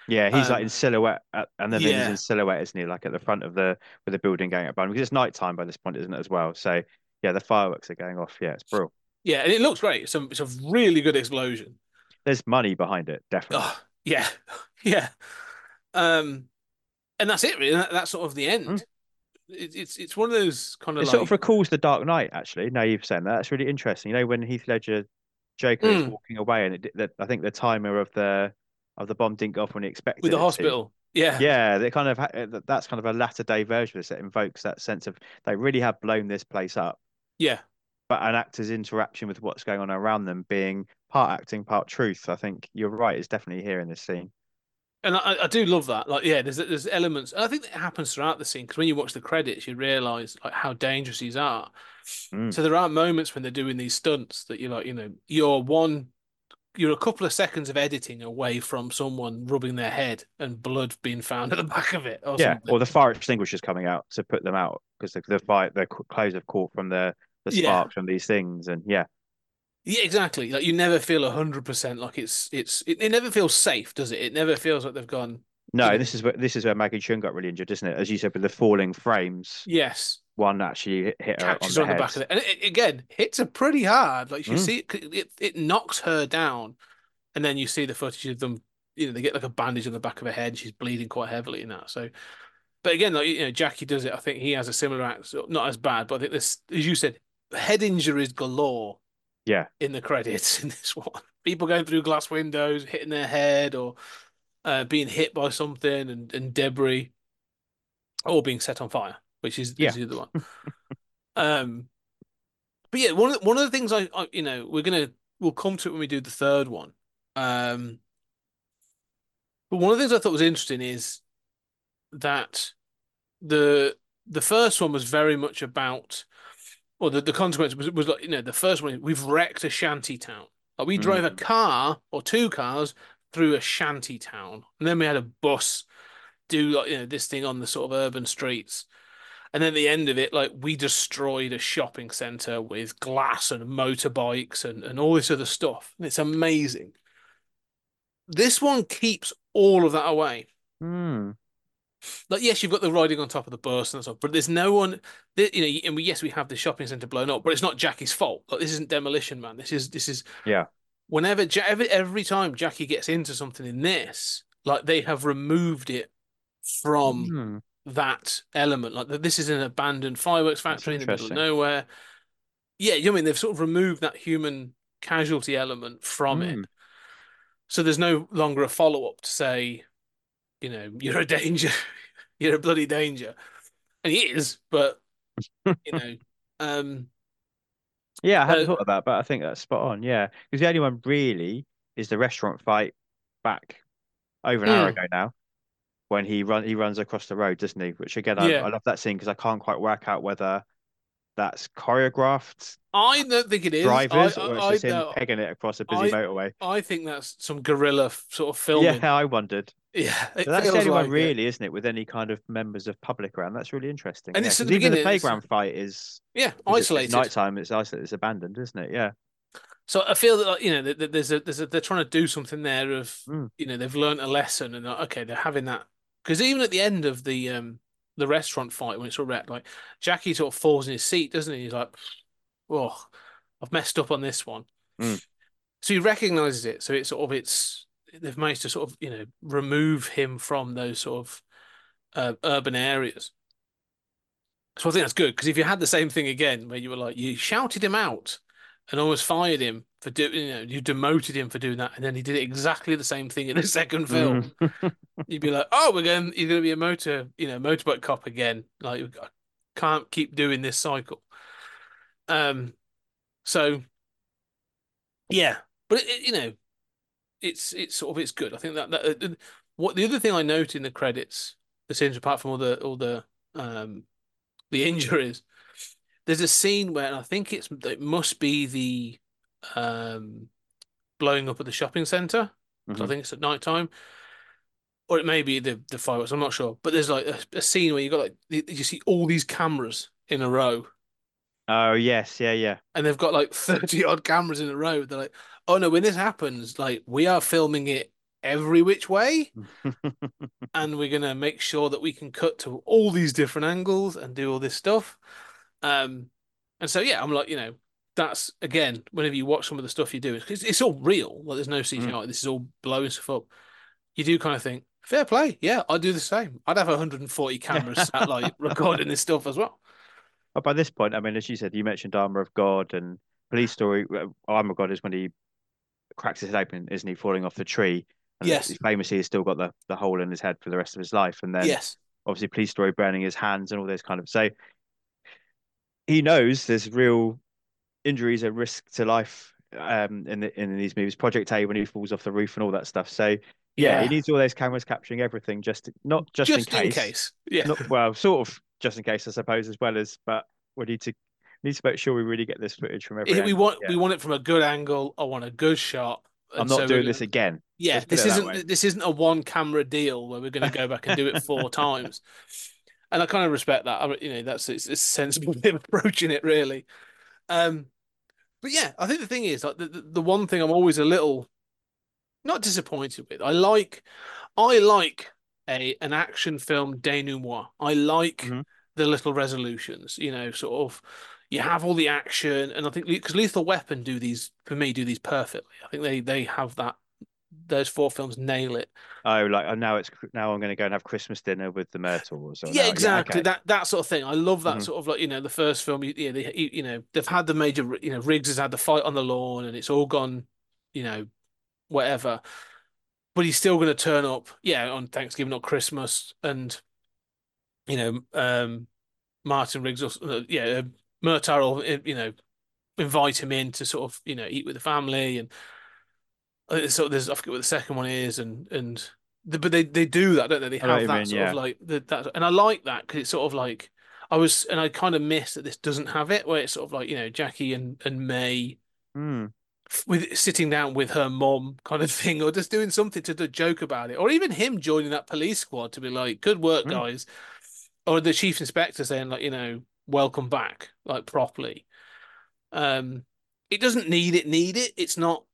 Yeah, he's like Um, in silhouette, at, and then, then he's in silhouette, isn't he? Like at the front of the with the building going up because it's nighttime by this point, isn't it? As well. So yeah, the fireworks are going off. Yeah, it's brilliant. Yeah, and it looks great. It's a, it's a really good explosion. There's money behind it, definitely. Oh, yeah, yeah. Um, and that's it, really. That, that's sort of the end. Mm. It, it's it's one of those kind of It like sort of recalls the Dark Knight, actually. Now you've said that, that's really interesting. You know, when Heath Ledger Joker is Mm. walking away, and it, the, I think the timer of the of the bomb didn't go off when he expected with the it to. hospital. Yeah, Yeah, they kind of that- that's kind of a latter day version of this that invokes that sense of they really have blown this place up, yeah, but an actor's interaction with what's going on around them being part acting, part truth. I think you're right. Is definitely here in this scene. And I, I do love that. Like, yeah, there's there's elements. and I think that happens throughout the scene because when you watch the credits, you realize like how dangerous these are. Mm. So there are moments when they're doing these stunts that you're like, you know, you're one, you're a couple of seconds of editing away from someone rubbing their head and blood being found at the back of it. Or Yeah, something. or the fire extinguishers coming out to put them out because the the fire the clothes have caught from the the Yeah. sparks from these things, and yeah, Yeah, exactly. Like you never feel hundred percent like it's it's it, it never feels safe, does it? It never feels like they've gone. no, this is where this is where Maggie Cheung got really injured, isn't it? As you said, with the falling frames, Yes, one actually hit- her on catches the her on the back of it, and it, again hits her pretty hard. Like you Mm. see, it, it it knocks her down, and then you see the footage of them. You know, they get like a bandage on the back of her head. And she's bleeding quite heavily in that. So, but again, like you know, Jackie does it. I think he has a similar act, not as bad, but I think this, as you said, head injuries galore. Yeah. in the credits in this one, people going through glass windows, hitting their head, or uh, being hit by something and, and debris, or being set on fire, which is, Yeah. is the other one. um, but yeah, one of the, one of the things I, I you know we're gonna we'll come to it when we do the third one. Um, but one of the things I thought was interesting is that the the first one was very much about, or the, the consequence was was like you know the first one we've wrecked a shanty town. Like we drove a car or two cars through a shanty town, and then we had a bus do like you know this thing on the sort of urban streets. And then at the end of it, like we destroyed a shopping center with glass and motorbikes and, and all this other stuff. And it's amazing. This one keeps all of that away. Hmm. Like, yes, you've got the riding on top of the bus and stuff, but there's no one, that- you know, and we, yes, we have the shopping center blown up, but it's not Jackie's fault. Like, this isn't Demolition Man. This is, this is, Yeah. whenever, every, every time Jackie gets into something in this, like they have removed it from Hmm. that element. Like this is an abandoned fireworks factory in the middle of nowhere. Yeah, you know I mean they've sort of removed that human casualty element from it. Mm. So there's no longer a follow up to say, you know, you're a danger, you're a bloody danger. And he is, but you know, um Yeah, I hadn't So- thought of that, but I think that's spot on. Yeah, because the only one really is the restaurant fight back over an hour Mm. ago now, when he run he runs across the road, doesn't he? Which again, I, Yeah. I love that scene because I can't quite work out whether that's choreographed I don't think it is. drivers I, or it's I, just him no, pegging it across a busy I- motorway. I think that's some guerrilla sort of filming. Yeah, I wondered. Yeah, So that's the only one like it. really, isn't it, with any kind of members of public around? That's really interesting. And yeah, it's the even the it's- playground fight is Yeah, isolated. It's nighttime. It's isolated. It's abandoned, isn't it? Yeah. So I feel that you know that there's a there's a they're trying to do something there of Mm. you know they've learned a lesson and okay they're having that because even at the end of the um the restaurant fight when it's all wrecked like Jackie sort of falls in his seat doesn't he he's like oh I've messed up on this one Mm. so he recognizes it so it's sort of it's they've managed to sort of you know remove him from those sort of uh, urban areas so I think that's good because if you had the same thing again where you were like you shouted him out and almost fired him for doing, you know, you demoted him for doing that, and then he did exactly the same thing in the second film. Mm. You'd be like, "Oh, we're going, you're going to be a motor, you know, motorbike cop again." Like, I can't keep doing this cycle. Um, so yeah, but it, it- you know, it's it's sort of it's good. I think that that uh, what the other thing I note in the credits, the scenes apart from all the all the um the injuries, there's a scene where and I think it's it must be the um blowing up at the shopping center. I Mhm. think it's at night time, or it may be the the fireworks. I'm not sure, but there's like a, a scene where you got like you you see all these cameras in a row, Oh yes, yeah, yeah. and they've got like 30 odd cameras in a row. They're like, oh no, when this happens, like we are filming it every which way, and we're gonna make sure that we can cut to all these different angles and do all this stuff. Um, and so yeah, I'm like, you know, that's again, whenever you watch some of the stuff you do, because it's all real. Like there's no CGI. This is all blowing stuff up. You do kind of think, fair play. Yeah, I'd do the same. I'd have 140 cameras sat like recording this stuff as well. But by this point, I mean, as you said, you mentioned Armor of God and Police Story. uh, Armor of God is when he cracks his head open, isn't he, falling off the tree? And Yes. he famously has still got the, the hole in his head for the rest of his life. And then Yes. obviously Police Story burning his hands and all those kind of. So he knows there's real injuries and risk to life um in the, in these movies. Project A when he falls off the roof and all that stuff. So yeah, he needs all those cameras capturing everything, just not just, just in case. Yeah. Not well, sort of just in case, I suppose, as well as. But we need to need to make sure we really get this footage from every. we angle. want Yeah. we want it from a good angle. I want a good shot. I'm not so doing this again. Yeah, Let's this isn't this isn't a one camera deal where we're going to go back and do it four times. And I kind of respect that. I, you know, that's it's, it's a sensible way of approaching it, really. Um, but yeah, I think the thing is like the, the the one thing I'm always a little not disappointed with. I like I like a an action film denouement. I like Mhm. the little resolutions. You know, sort of you have all the action, and I think because Lethal Weapon do these for me do these perfectly. I think they they have that. Those four films nail it. Oh, like oh, now it's now I'm going to go and have Christmas dinner with the Murtaughs. Or yeah, now- exactly. okay. That that sort of thing. I love that Mhm. sort of like you know the first film. Know, they you, you know they've had the major. You know, Riggs has had the fight on the lawn, and it's all gone. You know, whatever. But he's still going to turn up. Yeah, on Thanksgiving not Christmas, and you know, um, Martin Riggs or uh, yeah, Murtaugh will uh, you know invite him in to sort of you know eat with the family and uh, so there's I forget what the second one is and and the, but they they do that don't they they have that mean, sort yeah. of like the, that and I like that because it's sort of like I was and I kind of miss that this doesn't have it where it's sort of like you know Jackie and and May f- with sitting down with her mom kind of thing or just doing something to, to joke about it or even him joining that police squad to be like good work Mm. guys or the chief inspector saying like you know welcome back like properly. Um it doesn't need it need it. It's not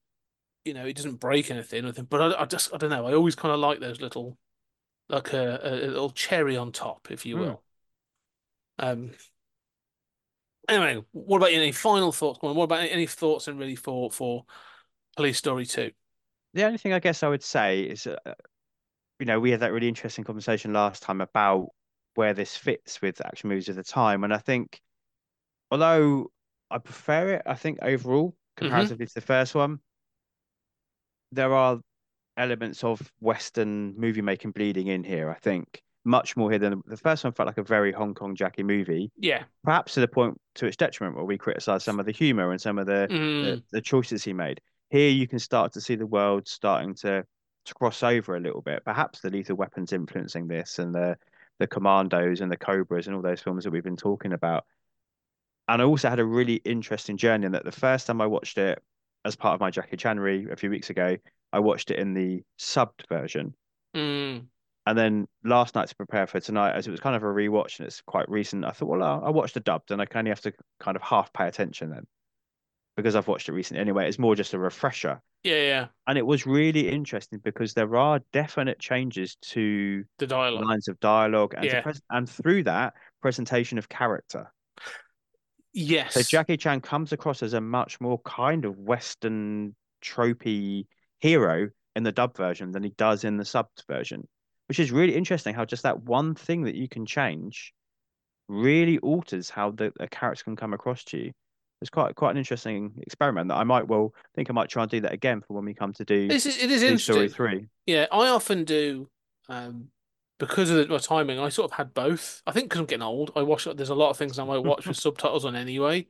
you know it doesn't break anything anything but I, I just I don't know. I always kind of like those little like a, a little cherry on top if you Mm. will. Um anyway what about you? any final thoughts? What about any, thoughts and really for for police story 2 The only thing I guess I would say is, uh, you know, we had that really interesting conversation last time about where this fits with action movies of the time. And I think, although I prefer it, I think overall, comparatively to the first one, there are elements of Western movie making bleeding in here. I think much more here than the first one felt like a very Hong Kong Jackie movie, Yeah. perhaps to the point to its detriment where we criticize some of the humor and some of the, Mm. the, the choices he made. Here you can start to see the world starting to to cross over a little bit. Perhaps the Lethal Weapons influencing this and the the Commandos and the Cobras and all those films that we've been talking about. And I also had a really interesting journey in that the first time I watched it as part of my Jackie Chanery a few weeks ago, I watched it in the subbed version. Mm. And then last night to prepare for tonight, as it was kind of a rewatch and it's quite recent, I thought, well, I'll, I'll the dubbed and I kind of have to kind of half pay attention then because I've watched it recently anyway. It's more just a refresher. Yeah, yeah. And it was really interesting because there are definite changes to The dialogue. lines of dialogue and, Yeah. pres- and through that, presentation of character. Yes. So Jackie Chan comes across as a much more kind of Western tropey hero in the dub version than he does in the subbed version, which is really interesting how just that one thing that you can change really alters how the a character can come across to you. It's quite quite an interesting experiment that I might well think I might try and do that again for when we come to do This is it is Toy Story interesting. three. Yeah, I often do, um, because of the, my timing. I sort of had both. I think because I'm getting old, I watch. There's a lot of things I might watch with subtitles on anyway,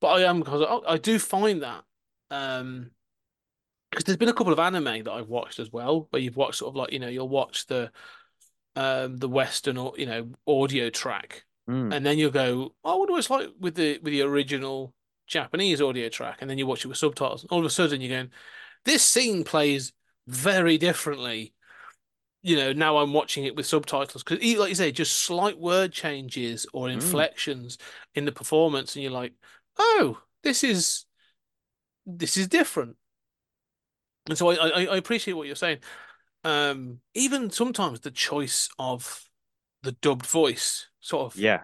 but I am because I, I do find that, um, because there's been a couple of anime that I've watched as well, where you've watched sort of like you know you'll watch the, um, the Western or you know audio track, Mm. and then you'll go, oh, I wonder what it's like with the with the original Japanese audio track, and then you watch it with subtitles. All of a sudden, you're going, this scene plays very differently. You know, now I'm watching it with subtitles because, like you say, just slight word changes or inflections in the performance, and you're like, oh, this is this is different. And so I I, I appreciate what you're saying. Um, even sometimes the choice of the dubbed voice sort of Yeah.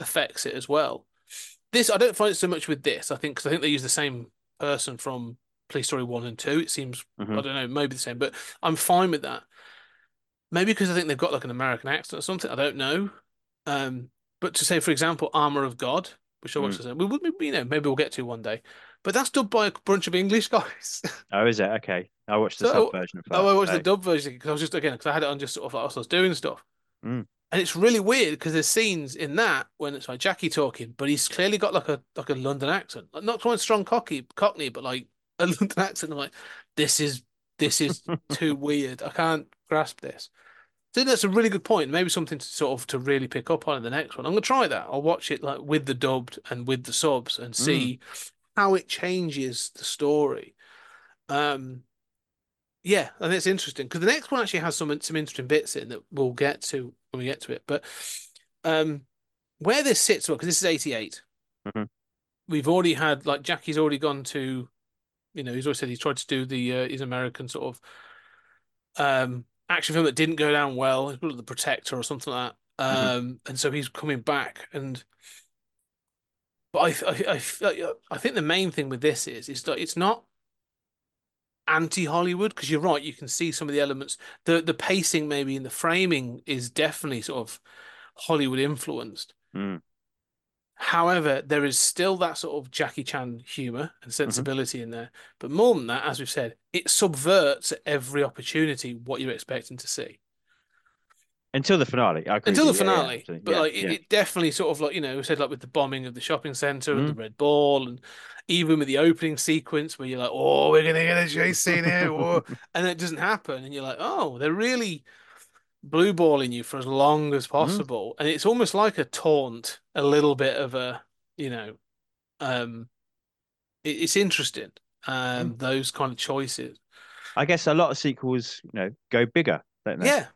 affects it as well. This I don't find it so much with this. I think because I think they use the same person from Police Story one and two. It seems Mhm. I don't know, maybe the same, but I'm fine with that. Maybe because I think they've got like an American accent or something. I don't know. Um, but to say, for example, Armor of God, which I watched, Mm. we would, you know, maybe we'll get to one day. But that's dubbed by a bunch of English guys. Oh, is it? Okay. I watched the So- sub version of that. Oh, I watched the dub version because I was just again because I had it on just sort of like whilst I was doing stuff, Mm. And it's really weird because there's scenes in that when it's like Jackie talking, but he's clearly got like a like a London accent, Like, not quite strong cocky Cockney, but like a London accent. I'm like, this is this is too weird. I can't grasp this. So that's a really good point. Maybe something to sort of to really pick up on in the next one. I'm gonna try that. I'll watch it like with the dubbed and with the subs and see how it changes the story. Um, yeah, and it's interesting because the next one actually has some some interesting bits in that we'll get to when we get to it. But um, where this sits, well, because this is 88, Mhm. we've already had like Jackie's already gone to, you know, he's always said he's tried to do the uh, his American sort of um action film that didn't go down well, The Protector or something like that. Um, and so he's coming back and. But I, I, I, I think the main thing with this is, is that it's not anti-Hollywood because you're right. You can see some of the elements. The the pacing maybe in the framing is definitely sort of Hollywood influenced. Mm. However, there is still that sort of Jackie Chan humor and sensibility in there. But more than that, as we've said, it subverts every opportunity what you're expecting to see Until the finale. Until the. Yeah, yeah, finale. absolutely. but Yeah, like it, yeah. it definitely sort of like you know we said like with the bombing of the shopping center and the Mm. red ball and even with the opening sequence where you're like oh we're gonna get a chase scene here or and it doesn't happen and you're like oh they're really blue balling you for as long Mm. as possible and it's almost like a taunt a little bit of a you know um it, it's interesting um Mm. those kind of choices I guess a lot of sequels, you know, go bigger, don't they? yeah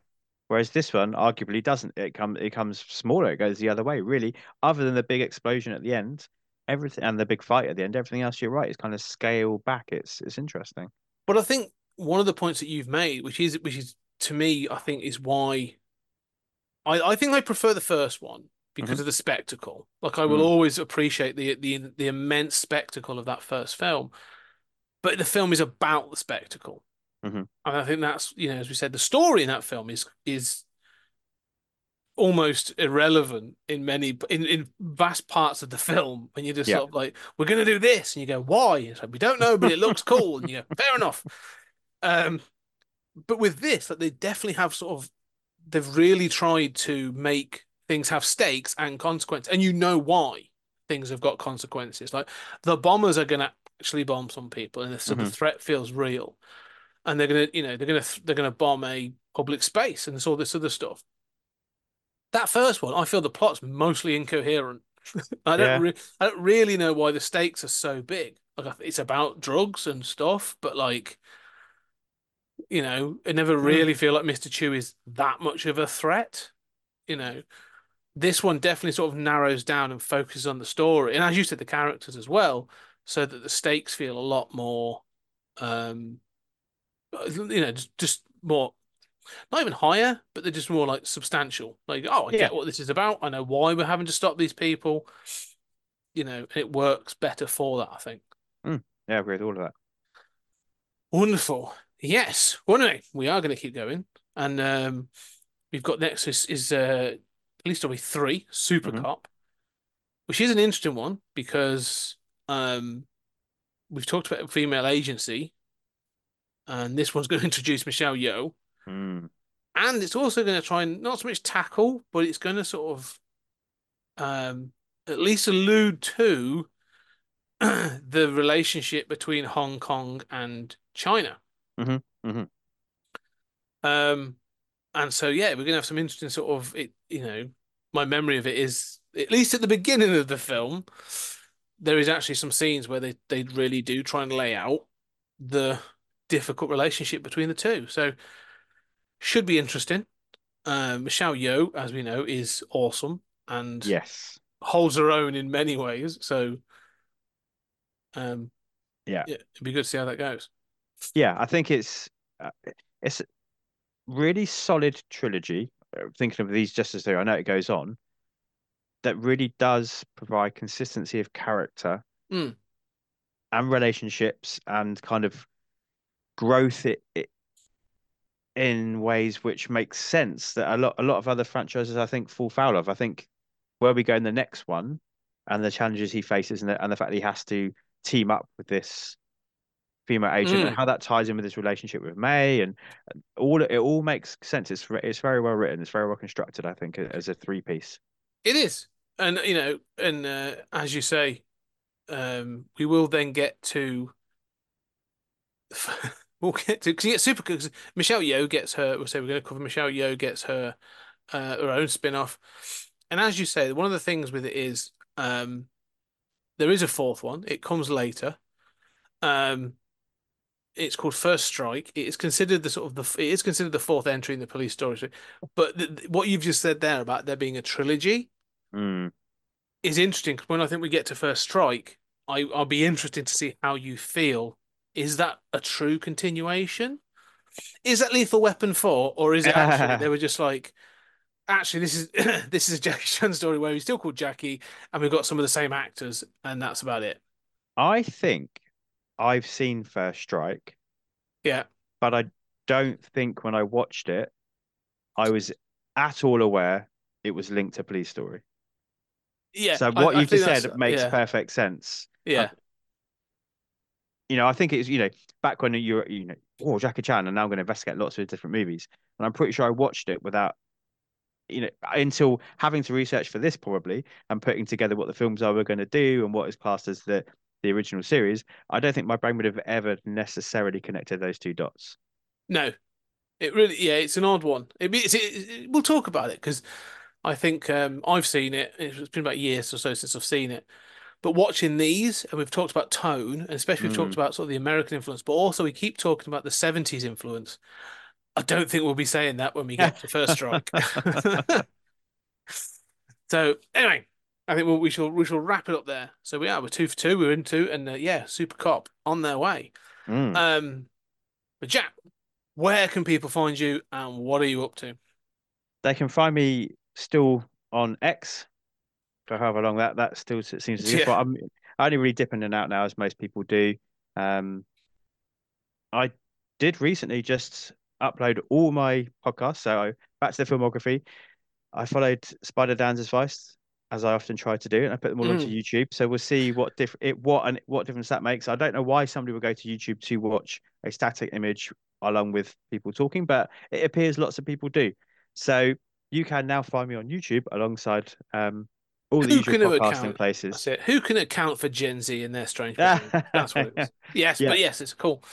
Whereas this one arguably doesn't. It comes it comes smaller. It goes the other way, really. Other than the big explosion at the end, everything and the big fight at the end, everything else you're right is kind of scaled back. It's it's interesting. But I think one of the points that you've made, which is which is to me, I think is why I I think I prefer the first one because of the spectacle. Like I will Mm. always appreciate the the the immense spectacle of that first film. But the film is about the spectacle. Mhm. And I think that's, you know, as we said, the story in that film is is almost irrelevant in many in, in vast parts of the film. When you're just Yeah. sort of like we're going to do this. And you go why? It's like we don't know but it looks cool. And you go fair enough. Um but with this like they definitely have sort of they've really tried to make things have stakes and consequence and you know why things have got consequences. Like the bombers are going to actually bomb some people and the Mhm. threat feels real and they're going to you know they're going to they're going to bomb a public space and there's all this other stuff that first one, I feel the plot's mostly incoherent. I don't Yeah. re- I don't really know why the stakes are so big. Like it's about drugs and stuff, but like you know, I never really feel like Mr. Chu is that much of a threat. You know, this one definitely sort of narrows down and focuses on the story, and as you said, the characters as well, so that the stakes feel a lot more, um, you know, just, just more not even higher, but they're just more like substantial. Like, oh, I Yeah. get what this is about. I know why we're having to stop these people. You know, it works better for that, I think. Yeah, I agree with all of that. Wonderful. Yes. Well, anyway, we are going to keep going. And um, we've got next is, is uh, Police Story 3, Super Mhm. Cop, which is an interesting one because um, we've talked about female agency. And this one's going to introduce Michelle Yeoh. Mm. and it's also going to try and not so much tackle, but it's going to sort of um, at least allude to the relationship between Hong Kong and China. Mhm, mhm. Um, and so yeah, we're going to have some interesting sort of it. You know, my memory of it is at least at the beginning of the film, there is actually some scenes where they they really do try and lay out the difficult relationship between the two. So should be interesting. Um, Michelle Yeoh, as we know, is awesome and Yes. holds her own in many ways. So, um, Yeah. it'd be good to see how that goes. Yeah, I think it's uh, it's a really solid trilogy. uh, Thinking of these just as they I know it goes on. That really does provide consistency of character Mm. and relationships and kind of growth it, it in ways which make sense that a lot a lot of other franchises I think fall foul of. I think where we go in the next one and the challenges he faces and the, and the fact that he has to team up with this female agent Mm. and how that ties in with his relationship with May and all it all makes sense. It's it's very well written. It's very well constructed. I think as a three piece. It is, and you know, and uh, as you say, um, we will then get to. We'll get to because you get super because Michelle Yeoh gets her. We'll say we're going to cover Michelle Yeoh gets her uh, her own spin off, and as you say, one of the things with it is um, there is a fourth one. It comes later. Um, it's called First Strike. It is considered the sort of the it is considered the fourth entry in the police story. But what you've just said there about there being a trilogy Mm. is interesting because when I think we get to First Strike, I, I'll be interested to see how you feel. Is that a true continuation? Is that Lethal Weapon 4? Or is it actually they were just like, actually, this is this is a Jackie Chan story where he's still called Jackie and we've got some of the same actors, and that's about it. I think I've seen First Strike, Yeah. but I don't think when I watched it, I was at all aware it was linked to Police Story. Yeah. So what I you've just said makes yeah, perfect sense. Yeah. Um, You know, I think it's, you know, back when you were, you know, oh, Jackie Chan, and now I'm going to investigate lots of different movies. And I'm pretty sure I watched it without, you know, until having to research for this probably and putting together what the films are we're going to do and what is classed as the the original series. I don't think my brain would have ever necessarily connected those two dots. No, it really, yeah, it's an odd one. It, it, it- we'll talk about it because I think um, I've seen it. It's been about years or so since I've seen it. But watching these, and we've talked about tone, and especially we've talked Mm. about sort of the American influence, but also we keep talking about the 70s influence. I don't think we'll be saying that when we get to First Strike. so anyway, I think we'll, we shall we shall wrap it up there. So we are we're two for two. We're in two, and uh, yeah, Supercop on their way. Mm. Um, but Jac, where can people find you, and what are you up to? They can find me still on X for however long that that still seems to be. Yeah. But I'm I only really dip in and out now, as most people do. Um, I did recently just upload all my podcasts, so back to the filmography. I followed Spider Dan's advice, as I often try to do, and I put them all onto Mm. YouTube. So we'll see what diff it what and what difference that makes. I don't know why somebody would go to YouTube to watch a static image along with people talking, but it appears lots of people do. So you can now find me on YouTube alongside um all the Who usual can podcasting account- places. That's it. Who can account for Gen Z and their strange? That's what it was. Yes, Yeah. but yes, it's cool.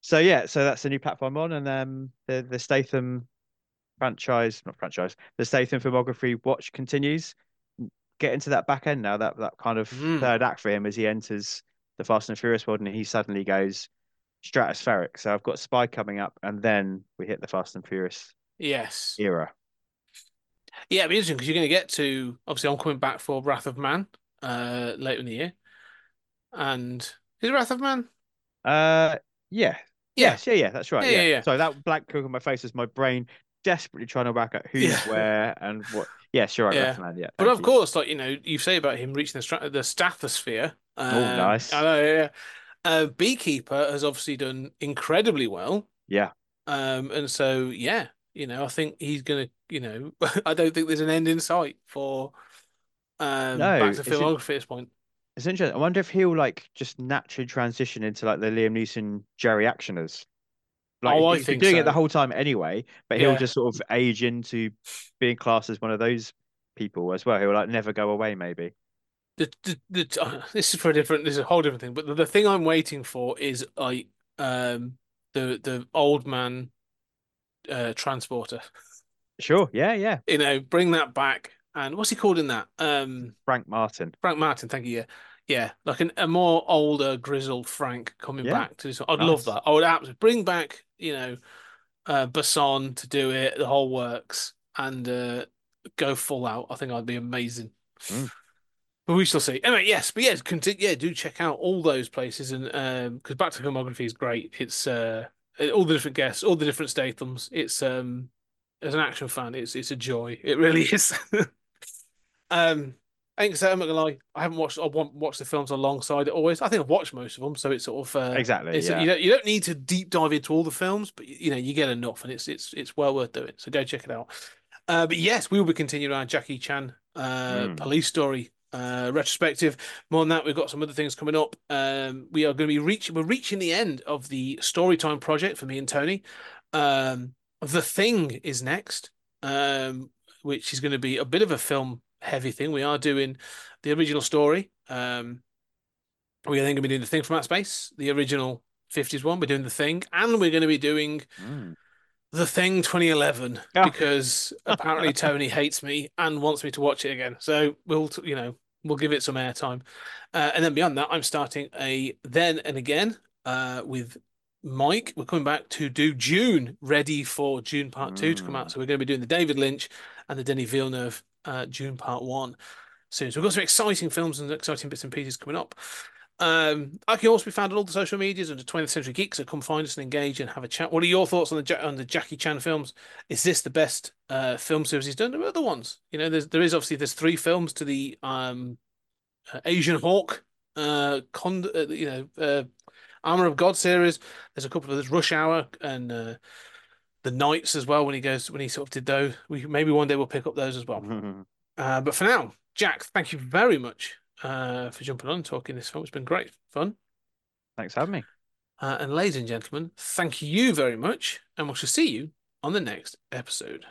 So yeah, so that's the new platform on, and um, the the Statham franchise, not franchise, the Statham filmography watch continues. Get into that back end now, that that kind of Mm. third act for him as he enters the Fast and Furious world, and he suddenly goes stratospheric. So I've got Spy coming up, and then we hit the Fast and Furious Yes. era. Yeah, it'll be interesting because you're going to get to obviously I'm coming back for Wrath of Man uh later in the year. And is it Wrath of Man? Uh, yeah, Yeah. yes, yeah, yeah, that's right. Yeah, Yeah, yeah, yeah. Sorry, that black cook on my face is my brain desperately trying to work out who's Yeah. where and what. Yeah, sure, I Yeah. recommend. Yeah, But of course, like you know, you say about him reaching the the strathosphere. Um, nice. I know. Yeah. Uh, Beekeeper has obviously done incredibly well. Yeah. Um, and so yeah, you know, I think he's gonna. You know, I don't think there's an end in sight for um No, back to filmography at this point. It's interesting. I wonder if he'll like just naturally transition into like the Liam Neeson geriactioners. Like Oh, I think doing it the whole time anyway, but he'll Yeah. just sort of age into being classed as one of those people as well. He'll like never go away, maybe. the, the, the uh, this is for a different this is a whole different thing but the, the thing i'm waiting for is like um the the old man uh transporter Sure. Yeah, yeah. you know bring that back and what's he called in that um Frank Martin. frank martin thank you yeah yeah like an, a more older grizzled frank coming Yeah. back to this i'd love that i would absolutely bring back you know uh Besson to do it the whole works and uh go full out i think i'd be amazing Mm. But we shall see. Anyway, yes, but yeah, continue, yeah, do check out all those places and um because Back to Filmography is great. It's uh all the different guests, all the different Stathams. It's um as an action fan, it's it's a joy. It really is. um I think so, I'm not gonna lie. I haven't watched I want watched the films alongside it always. I think I've watched most of them, so it's sort of uh Exactly. Yeah. you don't you don't need to deep dive into all the films, but you know you get enough, and it's it's it's well worth doing. So go check it out. Uh, but yes, we will be continuing our Jackie Chan uh, Mm. police story uh, retrospective. More than that, we've got some other things coming up. Um, we are going to be reaching we're reaching the end of the Storytime project for me and Tony. Um, the Thing is next, um, which is going to be a bit of a film heavy thing. We are doing the original story. Um, we are then going to be doing the Thing from Outer Space, the original 50s one. We're doing the Thing, and we're going to be doing Mm. The Thing 2011 Ah. because apparently Tony hates me and wants me to watch it again. So we'll, you know, we'll give it some airtime. Uh, and then beyond that, I'm starting a then and again uh, with Mike. We're coming back to do Dune, ready for Dune Part Two to come out. Mm. So we're going to be doing the David Lynch and the Denis Villeneuve uh, Dune Part One soon. So we've got some exciting films and exciting bits and pieces coming up. Um, I can also be found on all the social medias under 20th Century Geeks. So come find us and engage and have a chat. What are your thoughts on the on the Jackie Chan films? Is this the best uh, film series he's done? There are other ones. You know, there's there is obviously there's three films to the um, uh, Asian Hawk, uh, Con, uh, you know, uh, Armor of God series. There's a couple of there's Rush Hour and uh, the Knights as well. When he goes when he sort of did those, we maybe one day we'll pick up those as well. Uh, but for now, Jac, thank you very much uh, for jumping on and talking this film. It's been great fun. Thanks for having me. Uh, and ladies and gentlemen, thank you very much, and we shall see you on the next episode.